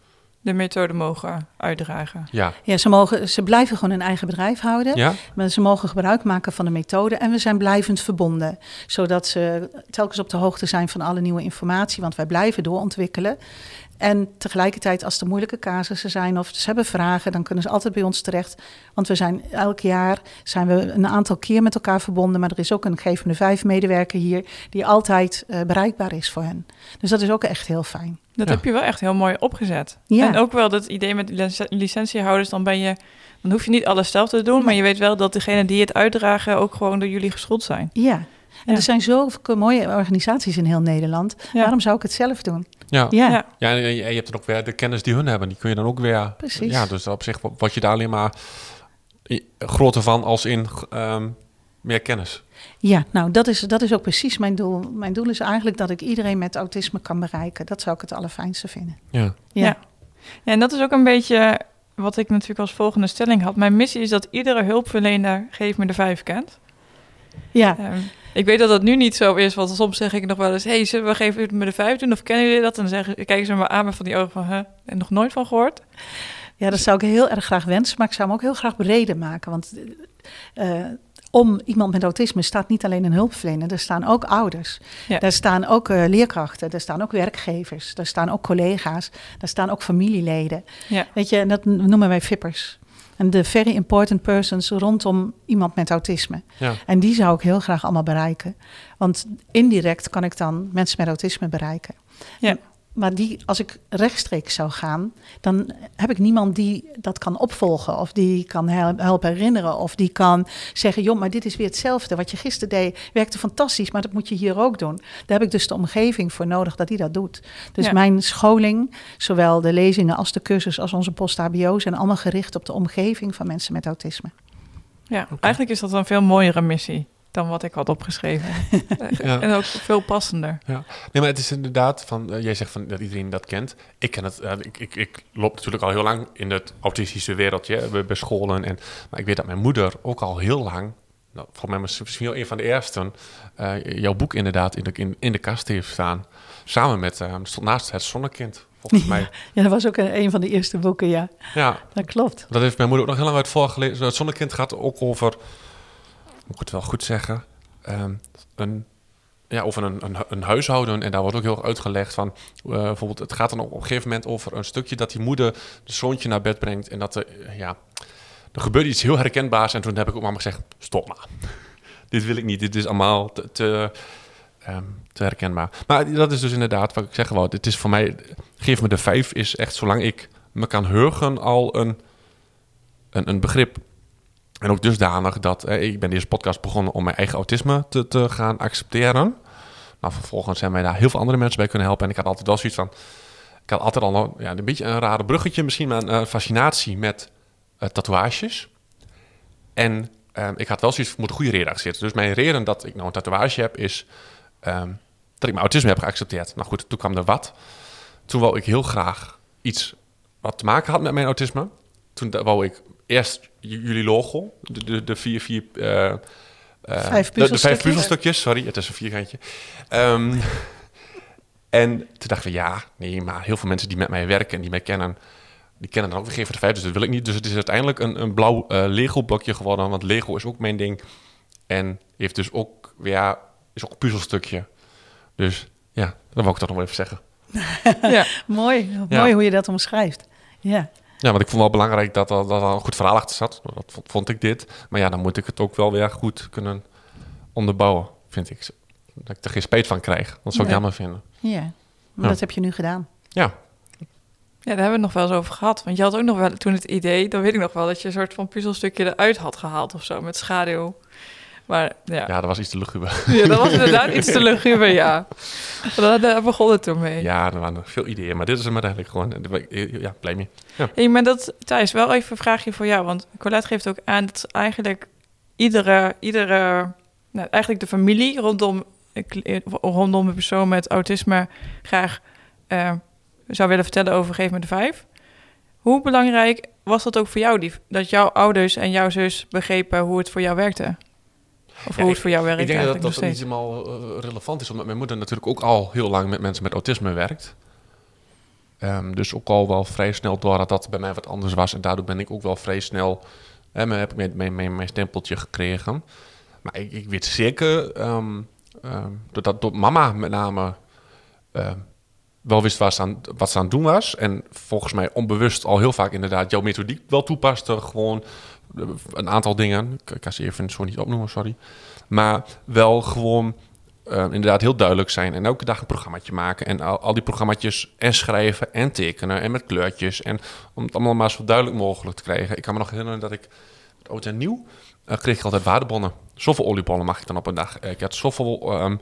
De methode mogen uitdragen. ja. Ja, ze, mogen, ze blijven gewoon hun eigen bedrijf houden. ja? Maar ze mogen gebruik maken van de methode en we zijn blijvend verbonden. Zodat ze telkens op de hoogte zijn van alle nieuwe informatie, want wij blijven doorontwikkelen. En tegelijkertijd, als er moeilijke casussen zijn of ze hebben vragen, dan kunnen ze altijd bij ons terecht. Want we zijn elk jaar zijn we een aantal keer met elkaar verbonden. Maar er is ook een gevende vijf medewerker hier die altijd eh, bereikbaar is voor hen. Dus dat is ook echt heel fijn. Dat Ja. heb je wel echt heel mooi opgezet. Ja. En ook wel dat idee met lic- licentiehouders, dan ben je, dan hoef je niet alles zelf te doen, maar je weet wel dat degene die het uitdragen ook gewoon door jullie geschoold zijn. Ja. En Ja. er zijn zoveel mooie organisaties in heel Nederland. Ja. Waarom zou ik het zelf doen? Ja. Ja. Ja. En je, hebt dan ook weer de kennis die hun hebben. Die kun je dan ook weer... Precies. Ja, dus op zich word je daar alleen maar groter van als in ehm, meer kennis. Ja, nou, dat is, dat is ook precies mijn doel. Mijn doel is eigenlijk dat ik iedereen met autisme kan bereiken. Dat zou ik het allerfijnste vinden. Ja. Ja. Ja. Ja, en dat is ook een beetje wat ik natuurlijk als volgende stelling had. Mijn missie is dat iedere hulpverlener Geef me de Vijf kent. Ja, Ehm, ik weet dat dat nu niet zo is, want soms zeg ik nog wel eens... hey, zullen we Geef me de Vijf doen of kennen jullie dat? En dan zeggen, kijken ze me aan met van die ogen van... Huh, en nog nooit van gehoord? ja, dat zou ik heel erg graag wensen. Maar ik zou hem ook heel graag breder maken. Want eh, om iemand met autisme staat niet alleen een hulpverlener. Er staan ook ouders. Ja. Daar staan ook eh, leerkrachten. Daar staan ook werkgevers. Daar staan ook collega's. Daar staan ook familieleden. Ja. Weet je, en dat noemen wij vippers. En de very important persons rondom iemand met autisme. Ja. En die zou ik heel graag allemaal bereiken. Want indirect kan ik dan mensen met autisme bereiken. Ja. Maar die, als ik rechtstreeks zou gaan, dan heb ik niemand die dat kan opvolgen. Of die kan hel- helpen herinneren. Of die kan zeggen, joh, maar dit is weer hetzelfde. Wat je gisteren deed, werkte fantastisch, maar dat moet je hier ook doen. Daar heb ik dus de omgeving voor nodig dat die dat doet. Dus Ja. mijn scholing, zowel de lezingen als de cursus als onze post-HBO... zijn allemaal gericht op de omgeving van mensen met autisme. Ja, eigenlijk is dat een veel mooiere missie dan wat ik had opgeschreven. Ja. En ook veel passender. Ja, nee, maar het is inderdaad van, eh, jij zegt van dat iedereen dat kent. Ik ken het, eh, ik, ik, ik loop natuurlijk al heel lang in het autistische wereldje, bij, bij scholen. En, maar ik weet dat mijn moeder ook al heel lang, nou, volgens mij was misschien wel een van de eersten, eh, jouw boek inderdaad in de, in, in de kast heeft staan. Samen met, eh, stond naast het zonnekind, volgens mij. Ja, dat was ook een, een van de eerste boeken, ja. Ja, Dat klopt. dat heeft mijn moeder ook nog heel lang uit voorgelezen. Het zonnekind gaat ook over, moet ik het wel goed zeggen, ehm, een, ja, over een, een, een huishouden. En daar wordt ook heel erg uitgelegd van, eh, bijvoorbeeld, het gaat dan op een gegeven moment over een stukje dat die moeder de zoontje naar bed brengt. En dat er, eh, ja, er gebeurde iets heel herkenbaars. En toen heb ik ook maar gezegd, stop maar. dit wil ik niet, dit is allemaal te, te, ehm, herkenbaar. Maar dat is dus inderdaad wat ik zeggen wou. Het is voor mij, geef me de vijf, is echt zolang ik me kan heugen al een, een, een begrip. En ook dusdanig dat eh, ik ben deze podcast begonnen om mijn eigen autisme te, te gaan accepteren. Nou, vervolgens zijn mij daar heel veel andere mensen bij kunnen helpen. En ik had altijd wel zoiets van, ik had altijd al een, ja, een beetje een rare bruggetje misschien, maar een eh, fascinatie met eh, tatoeages. En ehm, ik had wel zoiets moet een goede reden achter. Dus mijn reden dat ik nou een tatoeage heb, is ehm, dat ik mijn autisme heb geaccepteerd. Nou goed, toen kwam er wat. Toen wou ik heel graag iets wat te maken had met mijn autisme. Toen wou ik eerst jullie logo, de, de, de vier, vier eh, eh, Vijf de- de, vijf puzzelstukjes. sorry, het is een vierkantje. Ehm, en toen dachten we, ja, nee, maar heel veel mensen die met mij werken en die mij kennen, die kennen dan ook weer geen van de vijf, dus dat wil ik niet. Dus het is uiteindelijk een, een blauw eh, Lego-blokje geworden, want Lego is ook mijn ding. En heeft dus ook, ja, is ook een puzzelstukje. Dus ja, dat wou ik toch nog wel even zeggen. Ja. Mooi, Ja. mooi hoe je dat omschrijft. Ja. Ja, want ik vond wel belangrijk dat er, dat er een goed verhaal achter zat. Dat vond, vond ik dit. Maar ja, dan moet ik het ook wel weer goed kunnen onderbouwen, vind ik. Dat ik er geen spijt van krijg. Dat zou ik Ja. jammer vinden. Ja, maar Ja. dat heb je nu gedaan. Ja, Ja, daar hebben we het nog wel eens over gehad. Want je had ook nog wel toen het idee, dan weet ik nog wel, dat je een soort van puzzelstukje eruit had gehaald of zo, met schaduw. Maar ja, ja. ja dat was iets te luguber. dat was inderdaad iets te luguber, ja. Daar, daar begon het toen mee. Ja, er waren nog veel ideeën. Maar dit is maar eigenlijk gewoon. daar ben ik- Ja, blij mee. Hey, maar dat, Thijs, wel even een vraagje voor jou. Want Colette geeft ook aan dat eigenlijk iedere, iedere nou, eigenlijk de familie rondom, rondom een persoon met autisme graag eh, zou willen vertellen over Geef me de Vijf. Hoe belangrijk was dat ook voor jou, die, dat jouw ouders en jouw zus begrepen hoe het voor jou werkte? Of Ja, hoe het voor jou werkt Ik denk dat dat, niet helemaal eh, relevant is, omdat mijn moeder natuurlijk ook al heel lang met mensen met autisme werkt. Ehm, dus ook al wel vrij snel door dat dat bij mij wat anders was. En daardoor ben ik ook wel vrij snel, mijn- heb ik mijn, mijn, mijn, mijn stempeltje gekregen. Maar ik, ik weet zeker ehm, dat, dat door mama met name wel wist wat ze, aan, wat ze aan het doen was. En volgens mij onbewust al heel vaak inderdaad jouw methodiek wel toepaste. Gewoon een aantal dingen. Ik, kan ze even zo niet opnoemen, sorry. Maar wel gewoon eh, inderdaad heel duidelijk zijn. En elke dag een programmaatje maken. En al, die programmaatjes en schrijven en tekenen. En met kleurtjes. En om het allemaal maar zo duidelijk mogelijk te krijgen. Ik kan me nog herinneren dat ik oud en nieuw... eh, kreeg ik altijd waardebonnen. Zoveel oliebollen mag ik dan op een dag. Eh, ik had zoveel ehm,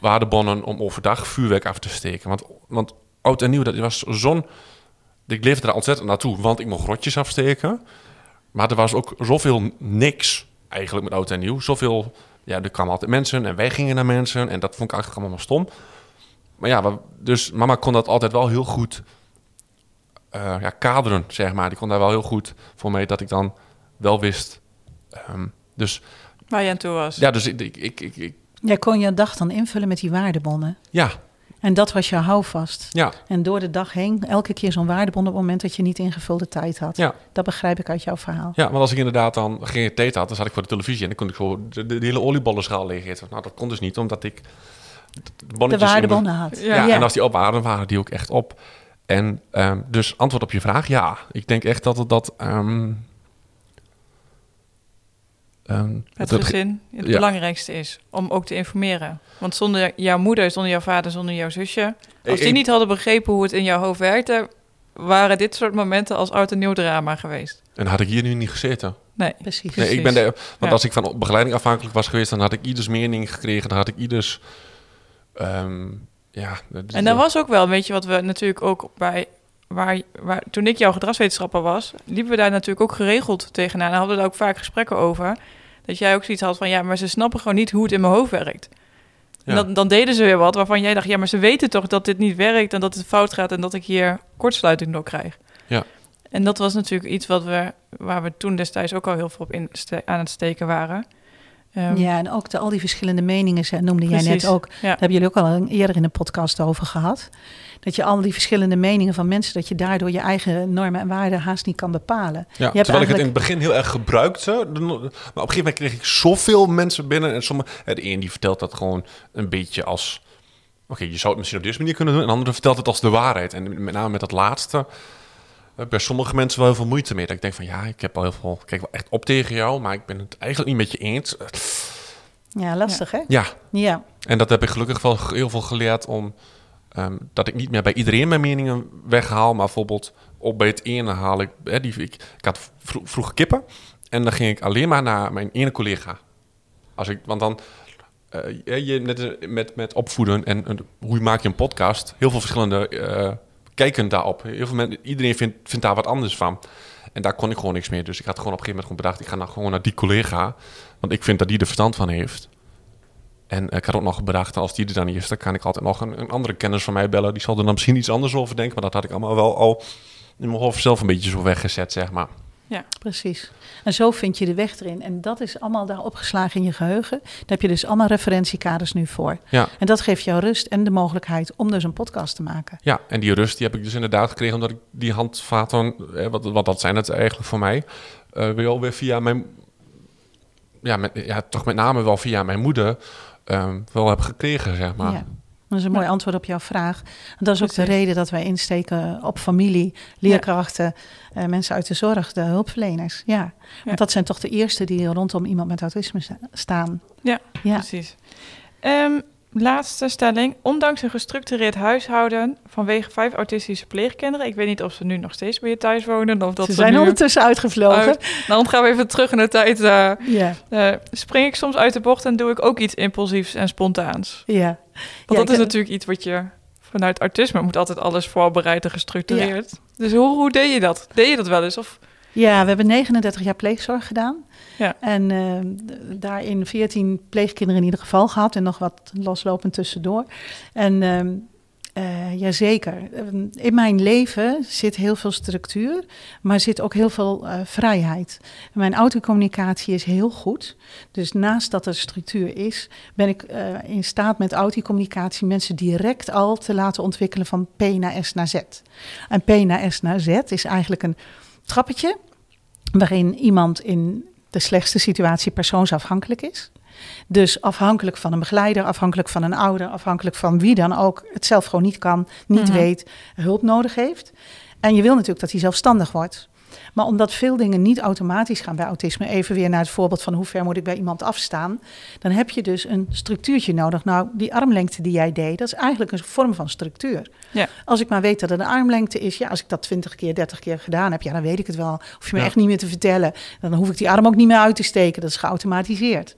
waardebonnen om overdag vuurwerk af te steken. Want, want oud en nieuw, dat was zo'n... Ik leefde er ontzettend naartoe, want ik mocht rotjes afsteken. Maar er was ook zoveel niks eigenlijk met oud en nieuw. Zoveel, ja, er kwamen altijd mensen en wij gingen naar mensen. En dat vond ik eigenlijk allemaal stom. Maar ja, we- dus mama kon dat altijd wel heel goed eh, ja, kaderen, zeg maar. Die kon daar wel heel goed voor mij dat ik dan wel wist. Ehm, dus Waar je aan toe was. ja, dus ik, ik, ik, ik, ik- Jij kon je dag dan invullen met die waardebonnen. ja, En dat was jouw houvast. ja, En door de dag heen, elke keer zo'n waardebon op het moment dat je niet ingevulde tijd had. ja. Dat begrijp ik uit jouw verhaal. Ja, want als ik inderdaad dan geen tijd had, dan zat ik voor de televisie en dan kon ik zo de, de, de hele oliebollenschaal leeg eten. Nou, dat kon dus niet, omdat ik de De waardebonnen had. Ja, Ja, en als die op waren, waren die ook echt op. En ehm, dus antwoord op je vraag, ja. Ik denk echt dat het dat... ehm, ehm, Het dat- gezin het ja. belangrijkste is om ook te informeren. Want zonder jouw moeder, zonder jouw vader, zonder jouw zusje... als die Ik- niet hadden begrepen hoe het in jouw hoofd werkte... waren dit soort momenten als oud en nieuw drama geweest. En had ik hier nu niet gezeten. Nee. Precies. Nee, ik ben de, want Ja. als ik van begeleiding afhankelijk was geweest, dan had ik ieders mening gekregen. Dan had ik ieders. ehm, ja, dat is- En dat was ook wel, weet je, wat we natuurlijk ook bij... Waar, waar, toen ik jouw gedragswetenschapper was, liepen we daar natuurlijk ook geregeld tegenaan. En hadden we daar ook vaak gesprekken over. Dat jij ook zoiets had van, ja, maar ze snappen gewoon niet hoe het in mijn hoofd werkt. En Ja. dan, dan deden ze weer wat waarvan jij dacht, ja, maar ze weten toch dat dit niet werkt en dat het fout gaat en dat ik hier kortsluiting door krijg. Ja. En dat was natuurlijk iets wat we, waar we toen destijds ook al heel veel op in aan het steken waren. Ehm, Ja, en ook de, al die verschillende meningen ze- noemde jij net ook. ja. Daar hebben jullie ook al een- eerder in de podcast over gehad. Dat je al die verschillende meningen van mensen, dat je daardoor je eigen normen en waarden haast niet kan bepalen. Ja, hebt terwijl ik het in het begin heel erg gebruikte. Maar op een gegeven moment kreeg ik zoveel mensen binnen. En sommige, de een die vertelt dat gewoon een beetje als... Oké, je zou het misschien op deze manier kunnen doen. En de andere vertelt het als de waarheid. En met name met dat laatste... eh, Bij sommige mensen wel heel veel moeite mee. Dat ik denk van ja, ik heb al heel veel. ik Kijk wel echt op tegen jou, maar ik ben het eigenlijk niet met je eens. Eh, Ja, lastig hè? Ja, Ja, en dat heb ik gelukkig wel heel veel geleerd om. ehm, dat ik niet meer bij iedereen mijn meningen weghaal. Maar bijvoorbeeld op bij het ene haal ik. Hè, die, ik, ik had vro- vroeger kippen. En dan ging ik alleen maar naar mijn ene collega. Als ik, want dan. eh, je, net als met, met opvoeden en, hoe maak je een podcast. Heel veel verschillende eh, kijken daarop. Heel veel mensen, iedereen vindt, vindt daar wat anders van. En daar kon ik gewoon niks meer. Dus ik had gewoon op een gegeven moment gewoon bedacht... ik ga nou gewoon naar die collega. Want ik vind dat die er verstand van heeft. En ik had ook nog bedacht, als die er dan niet is... dan kan ik altijd nog een, een andere kennis van mij bellen. Die zal er dan misschien iets anders over denken. Maar dat had ik allemaal wel al in mijn hoofd zelf een beetje zo weggezet, zeg maar. Precies. En zo vind je de weg erin. En dat is allemaal daar opgeslagen in je geheugen. Daar heb je dus allemaal referentiekaders nu voor. Ja. En dat geeft jou rust en de mogelijkheid om dus een podcast te maken. Ja, en die rust die heb ik dus inderdaad gekregen... omdat ik die handvaten, eh, wat, wat dat zijn het eigenlijk voor mij... eh wel weer via mijn... Ja, met, ja, toch met name wel via mijn moeder... ehm, wel heb gekregen, zeg maar. Ja. Dat is een mooi antwoord op jouw vraag. Dat is ook de reden dat wij insteken op familie, leerkrachten, eh, mensen uit de zorg, de hulpverleners. Ja. Ja. want dat zijn toch de eerste die rondom iemand met autisme sta- staan. Ja, Ja. precies. Ehm, laatste stelling. Ondanks een gestructureerd huishouden vanwege vijf autistische pleegkinderen... ik weet niet of ze nu nog steeds bij je thuis wonen... of dat Ze zijn nu ondertussen uitgevlogen. uit- Dan gaan we even terug in de tijd. Ja, eh, spring ik soms uit de bocht en doe ik ook iets impulsiefs en spontaans. ja. Want dat is natuurlijk iets wat je vanuit autisme moet altijd alles voorbereid en gestructureerd. Dus hoe, hoe deed je dat? Deed je dat wel eens? Of Ja, we hebben 39 jaar pleegzorg gedaan. Ja. En eh, daarin 14 pleegkinderen in ieder geval gehad en nog wat loslopend tussendoor. En ehm eh, jazeker, Ehm, in mijn leven zit heel veel structuur, maar zit ook heel veel eh, vrijheid. Mijn autocommunicatie is heel goed. Dus naast dat er structuur is, ben ik eh, in staat met autocommunicatie mensen direct al te laten ontwikkelen van P naar S naar Z. En P naar S naar Z is eigenlijk een trappetje waarin iemand in de slechtste situatie persoonsafhankelijk is. Dus afhankelijk van een begeleider, afhankelijk van een ouder, afhankelijk van wie dan ook het zelf gewoon niet kan, niet Mhm. weet, hulp nodig heeft. En je wil natuurlijk dat hij zelfstandig wordt. Maar omdat veel dingen niet automatisch gaan bij autisme, even weer naar het voorbeeld van hoe ver moet ik bij iemand afstaan, dan heb je dus een structuurtje nodig. Nou, die armlengte die jij deed, dat is eigenlijk een vorm van structuur. Ja. Als ik maar weet dat het een armlengte is, ja, als ik dat 20 keer, 30 keer gedaan heb, ja, dan weet ik het wel. Hoef je me Ja. echt niet meer te vertellen. Dan hoef ik die arm ook niet meer uit te steken. Dat is geautomatiseerd.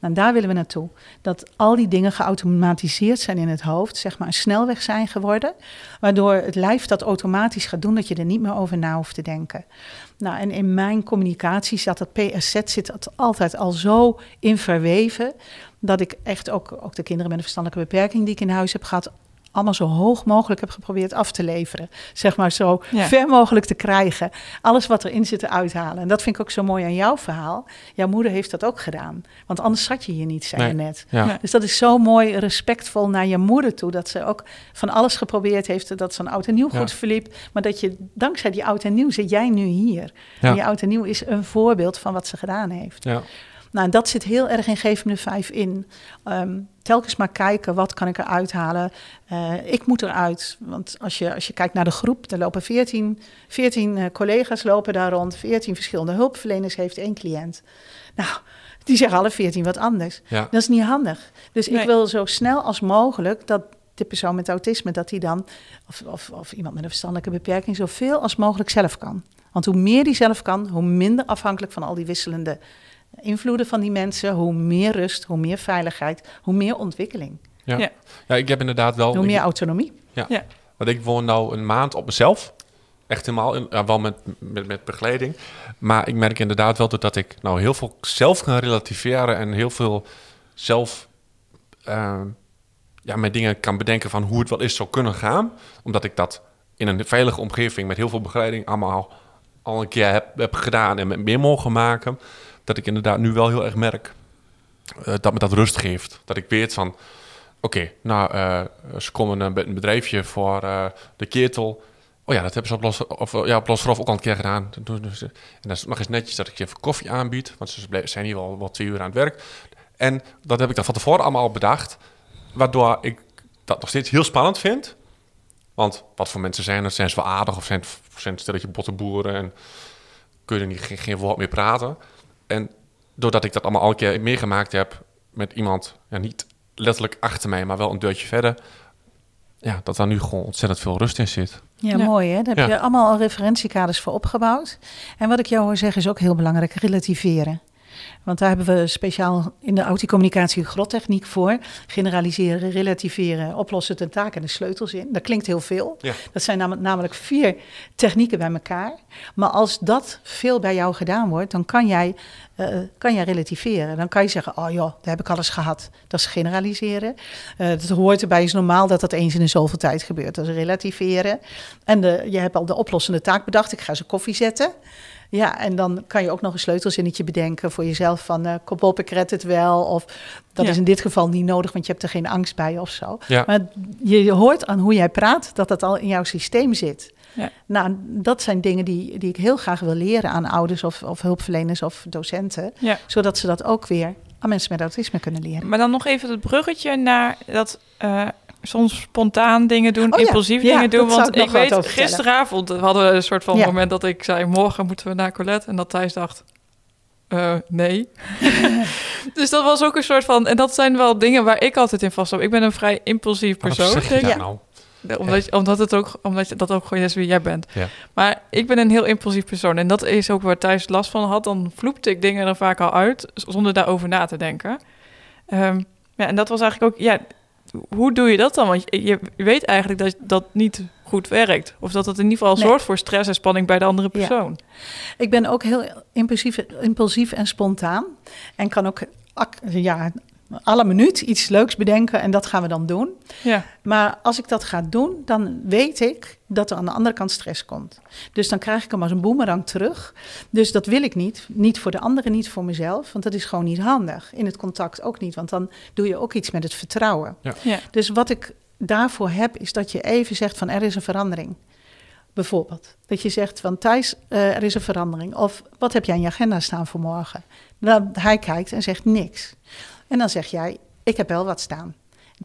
Nou, daar willen we naartoe. Dat al die dingen geautomatiseerd zijn in het hoofd, zeg maar een snelweg zijn geworden, waardoor het lijf dat automatisch gaat doen, dat je er niet meer over na hoeft te denken. Nou, en in mijn communicatie zat dat PSZ zit dat altijd al zo in verweven, dat ik echt ook, ook de kinderen met een verstandelijke beperking die ik in huis heb gehad, allemaal zo hoog mogelijk heb geprobeerd af te leveren. Zeg maar zo Ja. ver mogelijk te krijgen. Alles wat erin zit te uithalen. En dat vind ik ook zo mooi aan jouw verhaal. Jouw moeder heeft dat ook gedaan. Want anders zat je hier niet, zei je net. Ja. Dus dat is zo mooi respectvol naar je moeder toe. Dat ze ook van alles geprobeerd heeft. Dat zo'n oud en nieuw Ja. goed verliep. Maar dat je dankzij die oud en nieuw zit jij nu hier. Ja. En die oud en nieuw is een voorbeeld van wat ze gedaan heeft. Nou, en dat zit heel erg in Geef me de Vijf in. Ehm, telkens maar kijken, wat kan ik eruit halen? Eh, ik moet eruit, want als je, als je kijkt naar de groep... er lopen 14, 14 eh, collega's lopen daar rond... 14 verschillende hulpverleners heeft één cliënt. Nou, Die zeggen alle veertien wat anders. Ja. Dat is niet handig. Dus Nee. ik wil zo snel als mogelijk dat de persoon met autisme, dat die dan, of, of, of iemand met een verstandelijke beperking, zoveel als mogelijk zelf kan. Want hoe meer die zelf kan, hoe minder afhankelijk van al die wisselende invloeden van die mensen, hoe meer rust, hoe meer veiligheid, hoe meer ontwikkeling, Ja. Ja. ja, ik heb inderdaad wel... hoe ik- meer autonomie. Want ik woon nou een maand op mezelf. Echt helemaal, in, ja, wel met, met, met begeleiding. Maar ik merk inderdaad wel dat ik nou heel veel zelf kan relativeren en heel veel zelf eh, ja, met dingen kan bedenken van hoe het wel eens zou kunnen gaan. Omdat ik dat in een veilige omgeving met heel veel begeleiding allemaal al een keer heb, heb gedaan en met meer mogen maken. Dat ik inderdaad nu wel heel erg merk eh, dat me dat rust geeft. Dat ik weet van, Oké, nou, eh, ze komen eh, met een bedrijfje voor eh, de ketel. Oh ja, dat hebben ze op Los, of, eh, ja, op Los ook al een keer gedaan. En dan is nog eens netjes dat ik je even koffie aanbied. Want ze zijn hier wel, wel twee uur aan het werk. En dat heb ik dan van tevoren allemaal al bedacht. Waardoor ik dat nog steeds heel spannend vind. Want wat voor mensen zijn er? Zijn ze wel aardig of zijn zijn het stelletje bottenboeren? En kun je er niet, geen, geen woord meer praten? En doordat ik dat allemaal al een keer meegemaakt heb met iemand, ja, niet letterlijk achter mij, maar wel een deurtje verder. Ja, dat daar nu gewoon ontzettend veel rust in zit. Ja, Ja. mooi hè. Daar heb Ja. je allemaal al referentiekaders voor opgebouwd. En wat ik jou hoor zeggen is ook heel belangrijk, relativeren. Want daar hebben we speciaal in de auticommunicatie grottechniek voor. Generaliseren, relativeren, oplossen ten taak en de sleutels in. Dat klinkt heel veel. Ja. Dat zijn nam- namelijk vier technieken bij elkaar. Maar als dat veel bij jou gedaan wordt, dan kan jij, eh, kan jij relativeren. Dan kan je zeggen, oh joh, daar heb ik alles gehad. Dat is generaliseren. Eh dat hoort erbij, is normaal dat dat eens in de zoveel tijd gebeurt. Dat is relativeren. En de, je hebt al de oplossende taak bedacht. Ik ga ze koffie zetten. Ja, en dan kan je ook nog een sleutelzinnetje bedenken voor jezelf van eh kop op, ik red het wel. Of dat Ja. is in dit geval niet nodig, want je hebt er geen angst bij of zo. Ja. Maar je hoort aan hoe jij praat dat dat al in jouw systeem zit. Ja. Nou, dat zijn dingen die, die ik heel graag wil leren aan ouders of, of hulpverleners of docenten. Zodat ze dat ook weer aan mensen met autisme kunnen leren. Maar dan nog even het bruggetje naar dat eh, soms spontaan dingen doen, Oh impulsief ja, dingen doen. Want ik wat weet, gisteravond hadden we een soort van Ja. moment dat ik zei: morgen moeten we naar Colette. En dat Thijs dacht. eh, nee. dus dat was ook een soort van. En dat zijn wel dingen waar ik altijd in vastloop. Ik ben een vrij impulsief persoon. zeg je nou? Ja, Omdat, je, omdat, het ook, omdat je dat ook gewoon is wie jij bent. Ja. Maar ik ben een heel impulsief persoon. En dat is ook waar Thijs last van had. Dan vloepte ik dingen er vaak al uit, zonder daarover na te denken. Ehm, ja, en dat was eigenlijk ook... Ja, hoe doe je dat dan? Want je, je weet eigenlijk dat dat niet goed werkt. Of dat het in ieder geval Nee. zorgt voor stress en spanning bij de andere Ja. persoon. Ik ben ook heel impulsief, impulsief en spontaan. En kan ook ja, alle minuut iets leuks bedenken en dat gaan we dan doen. Ja, Maar als ik dat ga doen, dan weet ik dat er aan de andere kant stress komt. Dus dan krijg ik hem als een boemerang terug. Dus dat wil ik niet. Niet voor de anderen, niet voor mezelf. Want dat is gewoon niet handig. In het contact ook niet. Want dan doe je ook iets met het vertrouwen. ja, Dus wat ik daarvoor heb, is dat je even zegt van er is een verandering. Bijvoorbeeld. Dat je zegt van Thijs, eh, er is een verandering. Of wat heb jij in je agenda staan voor morgen? Dan, hij kijkt en zegt niks. En dan zeg jij, ik heb wel wat staan.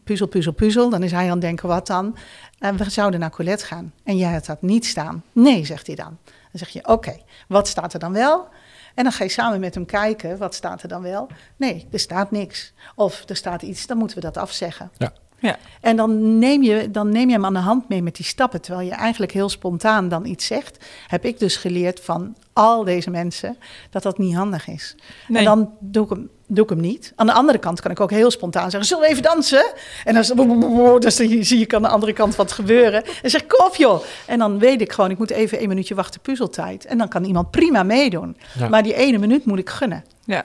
Puzzel, puzzel, puzzel. Dan is hij aan het denken, wat dan? En we zouden naar Colette gaan. En jij hebt dat niet staan. Nee, zegt hij dan. Dan zeg je, oké, wat staat er dan wel? En dan ga je samen met hem kijken, wat staat er dan wel? Nee, er staat niks. Of er staat iets, dan moeten we dat afzeggen. Ja. ja, En dan neem, je, dan neem je hem aan de hand mee met die stappen. Terwijl je eigenlijk heel spontaan dan iets zegt. Heb ik dus geleerd van al deze mensen dat dat niet handig is. Nee. En dan doe ik, hem, doe ik hem niet. Aan de andere kant kan ik ook heel spontaan zeggen: Zullen we even dansen? En dan, dus dan zie ik aan de andere kant wat gebeuren. En zeg: Kom joh. En dan weet ik gewoon: ik moet even een minuutje wachten, puzzeltijd. En dan kan iemand prima meedoen. Ja. Maar die ene minuut moet ik gunnen. ja.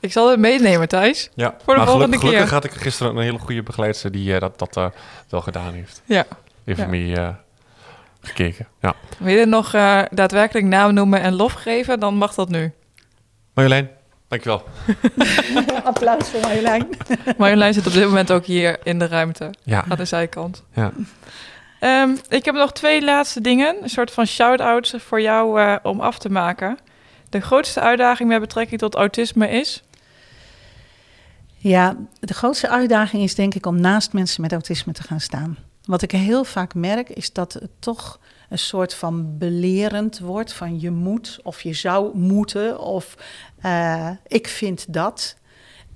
Ik zal het meenemen, Thijs. Ja, Voor de maar volgende gelukkig, gelukkig keer. had ik gisteren een hele goede begeleidster die eh, dat, dat eh, wel gedaan heeft. Ja. Even Ja. mee eh, gekeken. Ja. Wil je nog eh, daadwerkelijk naam noemen en lof geven, dan mag dat nu. Marjolein, dankjewel. Applaus voor Marjolein. Marjolein zit op dit moment ook hier in de ruimte, Ja. aan de zijkant. ja. Ehm, ik heb nog twee laatste dingen. Een soort van shout-outs voor jou eh, om af te maken. De grootste uitdaging met betrekking tot autisme is... Ja, de grootste uitdaging is denk ik om naast mensen met autisme te gaan staan. Wat ik heel vaak merk is dat het toch een soort van belerend wordt van je moet of je zou moeten of uh, ik vind dat.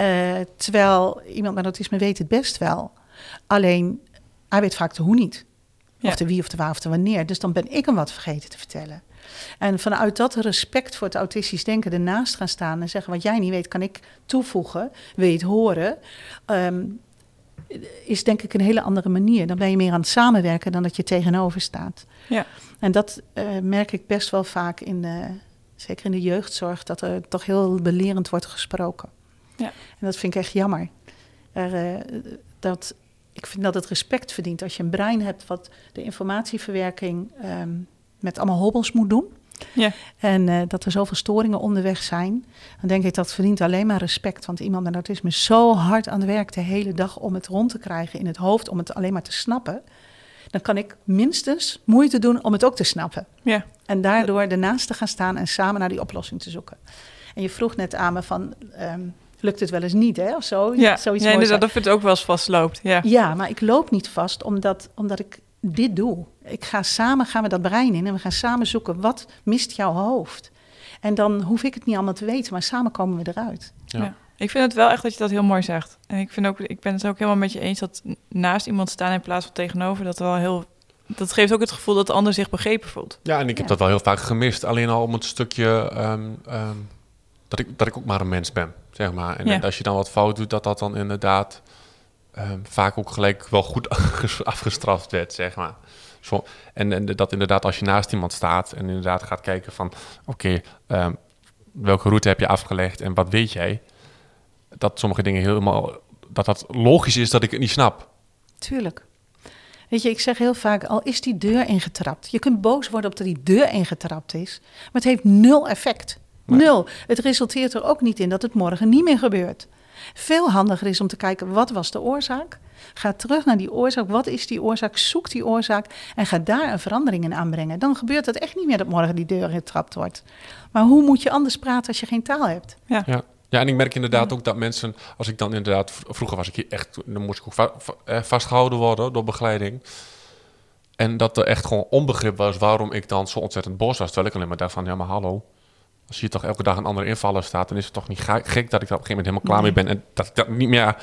Uh, terwijl iemand met autisme weet het best wel. Alleen hij weet vaak de hoe niet. Ja. Of de wie of de waar of de wanneer. Dus dan ben ik hem wat vergeten te vertellen. En vanuit dat respect voor het autistisch denken ernaast gaan staan en zeggen: wat jij niet weet, kan ik toevoegen. Wil je het horen? Um, is denk ik een hele andere manier. Dan ben je meer aan het samenwerken dan dat je tegenover staat. Ja. En dat uh, merk ik best wel vaak in de, zeker in de jeugdzorg, dat er toch heel belerend wordt gesproken. Ja. En dat vind ik echt jammer. Er, uh, dat, ik vind dat het respect verdient als je een brein hebt wat de informatieverwerking um, met allemaal hobbels moet doen. Ja. En uh, dat er zoveel storingen onderweg zijn. Dan denk ik dat verdient alleen maar respect. Want iemand met autisme is zo hard aan het werk de hele dag om het rond te krijgen in het hoofd, om het alleen maar te snappen. Dan kan ik minstens moeite doen om het ook te snappen. Ja. En daardoor ernaast te gaan staan en samen naar die oplossing te zoeken. En je vroeg net aan me van. Um, lukt het wel eens niet, hè? Of zo. Ja, Zoiets ja inderdaad, of het ook wel eens vastloopt. Ja. ja, maar ik loop niet vast omdat, omdat ik dit doe. Ik ga samen gaan we dat brein in en we gaan samen zoeken wat mist jouw hoofd. En dan hoef ik het niet allemaal te weten, maar samen komen we eruit. Ja. ja. Ik vind het wel echt dat je dat heel mooi zegt. En ik, vind ook, ik ben het ook helemaal met je eens dat naast iemand staan in plaats van tegenover, dat wel heel. Dat geeft ook het gevoel dat de ander zich begrepen voelt. Ja, en ik heb dat wel heel vaak gemist. Alleen al om het stukje um, um, dat, ik, dat ik ook maar een mens ben, zeg maar. En, en als je dan wat fout doet, dat dat dan inderdaad um, vaak ook gelijk wel goed afgestraft werd, zeg maar. Zo, en, en dat inderdaad als je naast iemand staat en inderdaad gaat kijken van... oké, okay, um, welke route heb je afgelegd en wat weet jij? Dat sommige dingen helemaal... dat dat logisch is dat ik het niet snap. Tuurlijk. Weet je, ik zeg heel vaak, al is die deur ingetrapt. Je kunt boos worden op dat die deur ingetrapt is. Maar het heeft nul effect. Nee. Nul. Het resulteert er ook niet in dat het morgen niet meer gebeurt. Veel handiger is om te kijken, wat was de oorzaak? Ga terug naar die oorzaak. Wat is die oorzaak? Zoek die oorzaak en ga daar een verandering in aanbrengen. Dan gebeurt het echt niet meer dat morgen die deur getrapt wordt. Maar hoe moet je anders praten als je geen taal hebt? Ja. ja. Ja, en ik merk inderdaad ook dat mensen, als ik dan inderdaad, vroeger was ik hier echt, dan moest ik ook va va vastgehouden worden door begeleiding. En dat er echt gewoon onbegrip was waarom ik dan zo ontzettend boos was. Terwijl ik alleen maar dacht van, ja maar hallo, als je toch elke dag een andere invaller staat, dan is het toch niet gek dat ik daar op een gegeven moment helemaal klaar nee. mee ben. En dat ik dat niet meer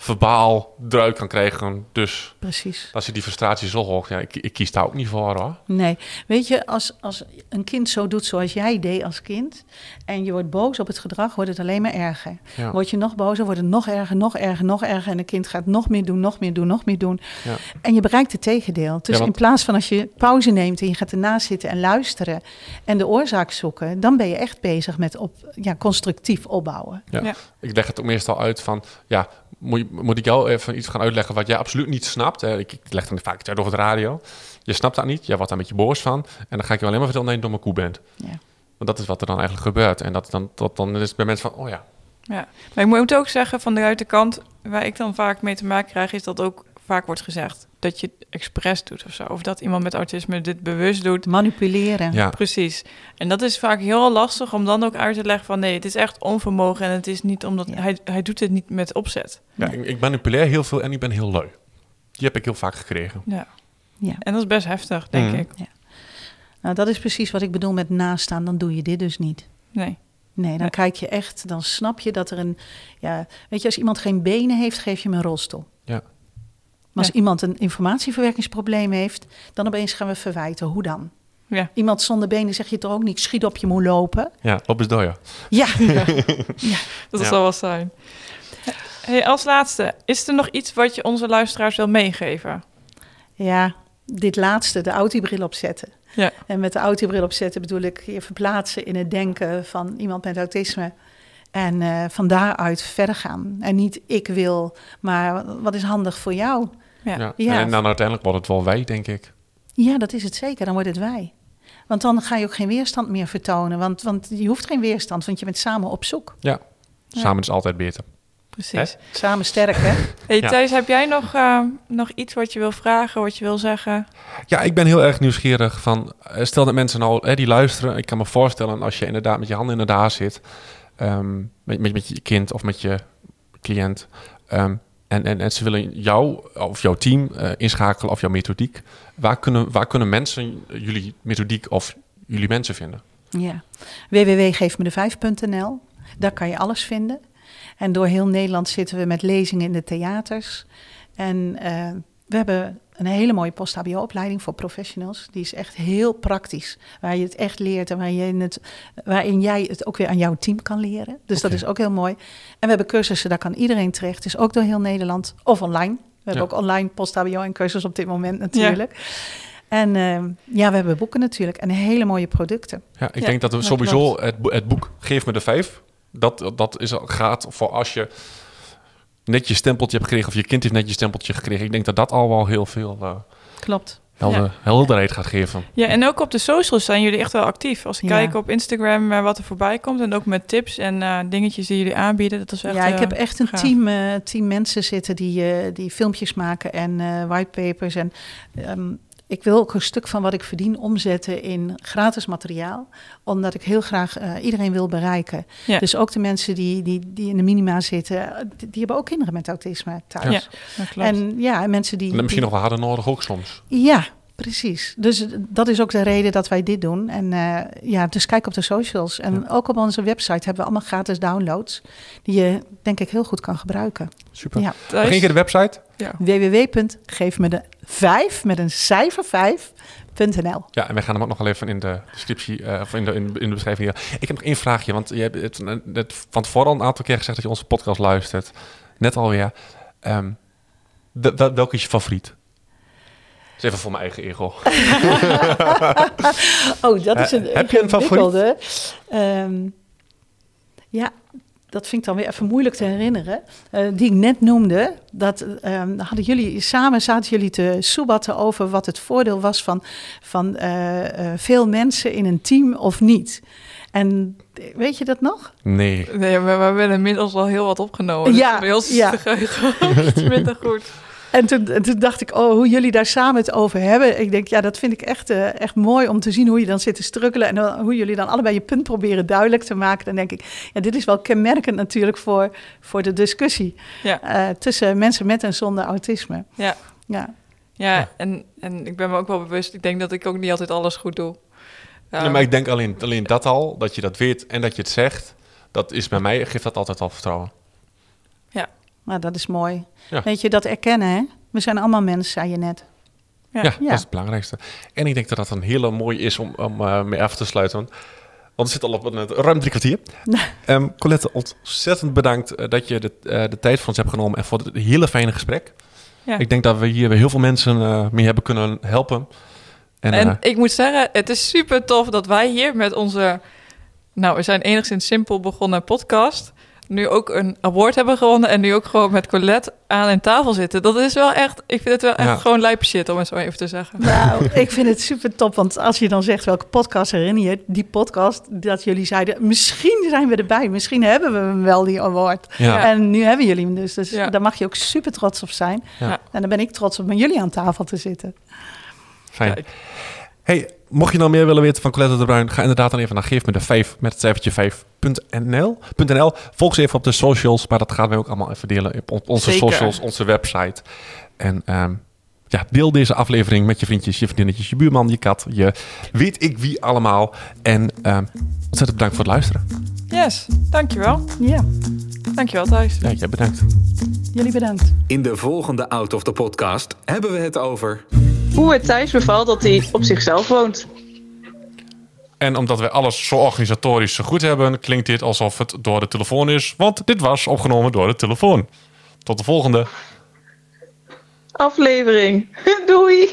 verbaal eruit kan krijgen. Dus Precies. als je die frustratie zo hoog, ja, ik, ik kies daar ook niet voor hoor. Nee, weet je, als, als een kind zo doet zoals jij deed als kind en je wordt boos op het gedrag, wordt het alleen maar erger. Ja. Word je nog bozer, wordt het nog erger, nog erger, nog erger en een kind gaat nog meer doen, nog meer doen, nog meer doen. Ja. En je bereikt het tegendeel. Dus Ja, want- in plaats van als je pauze neemt en je gaat ernaast zitten en luisteren en de oorzaak zoeken, dan ben je echt bezig met op, ja, constructief opbouwen. Ja. Ja. Ik leg het ook meestal uit van, ja, moet, je- moet ik jou even iets gaan uitleggen wat jij absoluut niet snapt? Ik, ik leg dan vaak uit over de radio. Je snapt dat niet, jij wordt daar een beetje boos van. En dan ga ik je alleen maar vertellen dat je een domme koe bent. Ja. Want dat is wat er dan eigenlijk gebeurt. En dat, dan, dat, dan is het bij mensen van, oh ja, Ja, maar ik moet ook zeggen, van de buitenkant, waar ik dan vaak mee te maken krijg, is dat ook vaak wordt gezegd dat je het expres doet of zo. Of dat iemand met autisme dit bewust doet. Manipuleren. ja. Precies. En dat is vaak heel lastig om dan ook uit te leggen van nee, het is echt onvermogen en het is niet omdat Ja. hij, hij doet het niet met opzet. ja ik, ik manipuleer heel veel en ik ben heel lui. Die heb ik heel vaak gekregen. Ja. Ja. En dat is best heftig, denk Mhm. ik. Nou, dat is precies wat ik bedoel met nastaan. Dan doe je dit dus niet. Nee. Nee, dan Nee. kijk je echt, dan snap je dat er een. Ja, weet je, als iemand geen benen heeft, geef je hem een rolstoel. Ja. Maar als Ja. iemand een informatieverwerkingsprobleem heeft, dan opeens gaan we verwijten. Hoe dan? Ja. Iemand zonder benen zeg je toch ook niet, schiet op, je moet lopen. Ja, op is door, ja. Ja, Dat Ja. zal wel zijn. Hey, als laatste, is er nog iets wat je onze luisteraars wil meegeven? ja, dit laatste, de audiobril opzetten. Ja. En met de audiobril opzetten bedoel ik je verplaatsen in het denken van iemand met autisme. En eh, van daaruit verder gaan. En niet ik wil, maar wat is handig voor jou? Ja. ja. Ja. En dan uiteindelijk wordt het wel wij, denk ik. Ja, dat is het zeker. Dan wordt het wij. Want dan ga je ook geen weerstand meer vertonen. Want, want je hoeft geen weerstand, want je bent samen op zoek. Ja, Ja. samen is altijd beter. Precies. Samen sterk, hè? Hey, Ja. Thijs, heb jij nog, eh, nog iets wat je wil vragen, wat je wil zeggen? Ja, ik ben heel erg nieuwsgierig van... eh, Stel dat mensen nou hè, die luisteren. Ik kan me voorstellen als je inderdaad met je handen in de daar zit... ehm, met, met, met je kind of met je cliënt... ehm, en, en, en ze willen jou of jouw team eh, inschakelen of jouw methodiek. Waar kunnen, waar kunnen mensen jullie methodiek of jullie mensen vinden? Ja, www.geefmede5.nl. Daar kan je alles vinden. En door heel Nederland zitten we met lezingen in de theaters. En eh, we hebben een hele mooie post-HBO-opleiding voor professionals. Die is echt heel praktisch. Waar je het echt leert en waar je het, waarin jij het ook weer aan jouw team kan leren. Dus dat is ook heel mooi. En we hebben cursussen, daar kan iedereen terecht. Het is ook door heel Nederland of online. We hebben Ja. ook online post-HBO en cursus op dit moment natuurlijk. En eh, ja, we hebben boeken natuurlijk en hele mooie producten. Ja, ik Ja, denk dat we sowieso het, het boek Geef me de vijf. Dat, dat is, al- gaat voor als je net je stempeltje hebt gekregen of je kind heeft net je stempeltje gekregen. Ik denk dat dat al wel heel veel eh, Klopt. helder, Ja. helderheid gaat geven. Ja, en ook op de socials zijn jullie echt wel actief. Als ik Ja. kijk op Instagram eh, wat er voorbij komt en ook met tips en eh, dingetjes die jullie aanbieden, dat is echt. ja, ik heb echt een gaaf. team, eh, team mensen zitten die, eh, die filmpjes maken en eh whitepapers. En ehm, ik wil ook een stuk van wat ik verdien omzetten in gratis materiaal. Omdat ik heel graag eh, iedereen wil bereiken. Ja. Dus ook de mensen die, die, die in de minima zitten, eh, die, die hebben ook kinderen met autisme thuis. Ja. En ja, en mensen die. En misschien die- nog wel harder nodig ook soms. Ja, precies. Dus dat is ook de reden dat wij dit doen. En eh, ja, dus kijk op de socials. En ook op onze website hebben we allemaal gratis downloads. Die je denk ik heel goed kan gebruiken. Super. Ja. Één keer de website. Ja. www.geefme de 5 met een cijfer 5.nl. Ja, en wij gaan hem ook nog wel even in de descriptie eh, of in de, in, in de beschrijving. hier. Ik heb nog één vraagje, want je hebt het, het van tevoren al een aantal keer gezegd dat je onze podcast luistert. Net alweer. Ehm wel- welke is je favoriet? Dat is even voor mijn eigen ego. Oh, dat is Eh, een heb je een favoriet? Ehm, ja, dat vind ik dan weer even moeilijk te herinneren. Eh, die ik net noemde, dat ehm, hadden jullie samen zaten jullie te soebatten over wat het voordeel was van, van eh, eh, veel mensen in een team of niet. En weet je dat nog? Nee, Nee. we, we hebben inmiddels al heel wat opgenomen. Ja, dus bij ons is ja. de geheugen iets minder goed. En toen, en toen dacht ik, oh, hoe jullie daar samen het over hebben. Ik denk, ja, dat vind ik echt, eh, echt mooi om te zien hoe je dan zit te strukkelen. En dan- hoe jullie dan allebei je punt proberen duidelijk te maken. Dan denk ik, ja, dit is wel kenmerkend natuurlijk voor, voor de discussie. Ja. eh, tussen mensen met en zonder autisme. Ja. Ja, Ja, en, en ik ben me ook wel bewust. Ik denk dat ik ook niet altijd alles goed doe. Nee, maar ik denk alleen, alleen dat al, dat je dat weet en dat je het zegt. Dat is bij mij, geeft dat altijd al vertrouwen. Maar dat is mooi. Ja. Weet je, dat erkennen, hè? We zijn allemaal mensen, zei je net. Ja. Ja, Ja. dat is het belangrijkste. En ik denk dat dat een hele mooie is om, om eh, mee af te sluiten. Want we zitten al op een, ruim drie kwartier. Ehm Colette, ontzettend bedankt eh, dat je de, eh, de tijd voor ons hebt genomen en voor het hele fijne gesprek. Ja. Ik denk dat we hier weer heel veel mensen eh, mee hebben kunnen helpen. En, En eh, ik moet zeggen, het is super tof dat wij hier met onze... Nou, we zijn enigszins simpel begonnen podcast... nu ook een award hebben gewonnen... en nu ook gewoon met Colette aan een tafel zitten. Dat is wel echt... Ik vind het wel echt Ja. gewoon lijpe shit, om het zo even te zeggen. Nou, ik vind het super top. Want als je dan zegt welke podcast herinner je, die podcast dat jullie zeiden, misschien zijn we erbij, misschien hebben we hem wel die award. ja. En nu hebben jullie hem dus. Dus Ja. daar mag je ook super trots op zijn. Ja. En dan ben ik trots op met jullie aan tafel te zitten. Fijn. Kijk. Hey, mocht je nou meer willen weten van Colette de Bruin, ga inderdaad dan even naar Geef me de 5 met het cijfertje 5.nl. .nl. Volg ze even op de socials, maar dat gaan wij ook allemaal even delen op on- onze Zeker. socials, onze website. En ehm, ja, deel deze aflevering met je vriendjes, je vriendinnetjes, je buurman, je kat, je weet ik wie allemaal. En ehm, ontzettend bedankt voor het luisteren. Yes, dankjewel. Ja, Dankjewel Thijs. Ja, jij bedankt. jullie bedankt. In de volgende Out of the Podcast hebben we het over... hoe het Thijs bevalt dat hij op zichzelf woont. En omdat wij alles zo organisatorisch zo goed hebben, klinkt dit alsof het door de telefoon is. Want dit was opgenomen door de telefoon. Tot de volgende. Aflevering. Doei!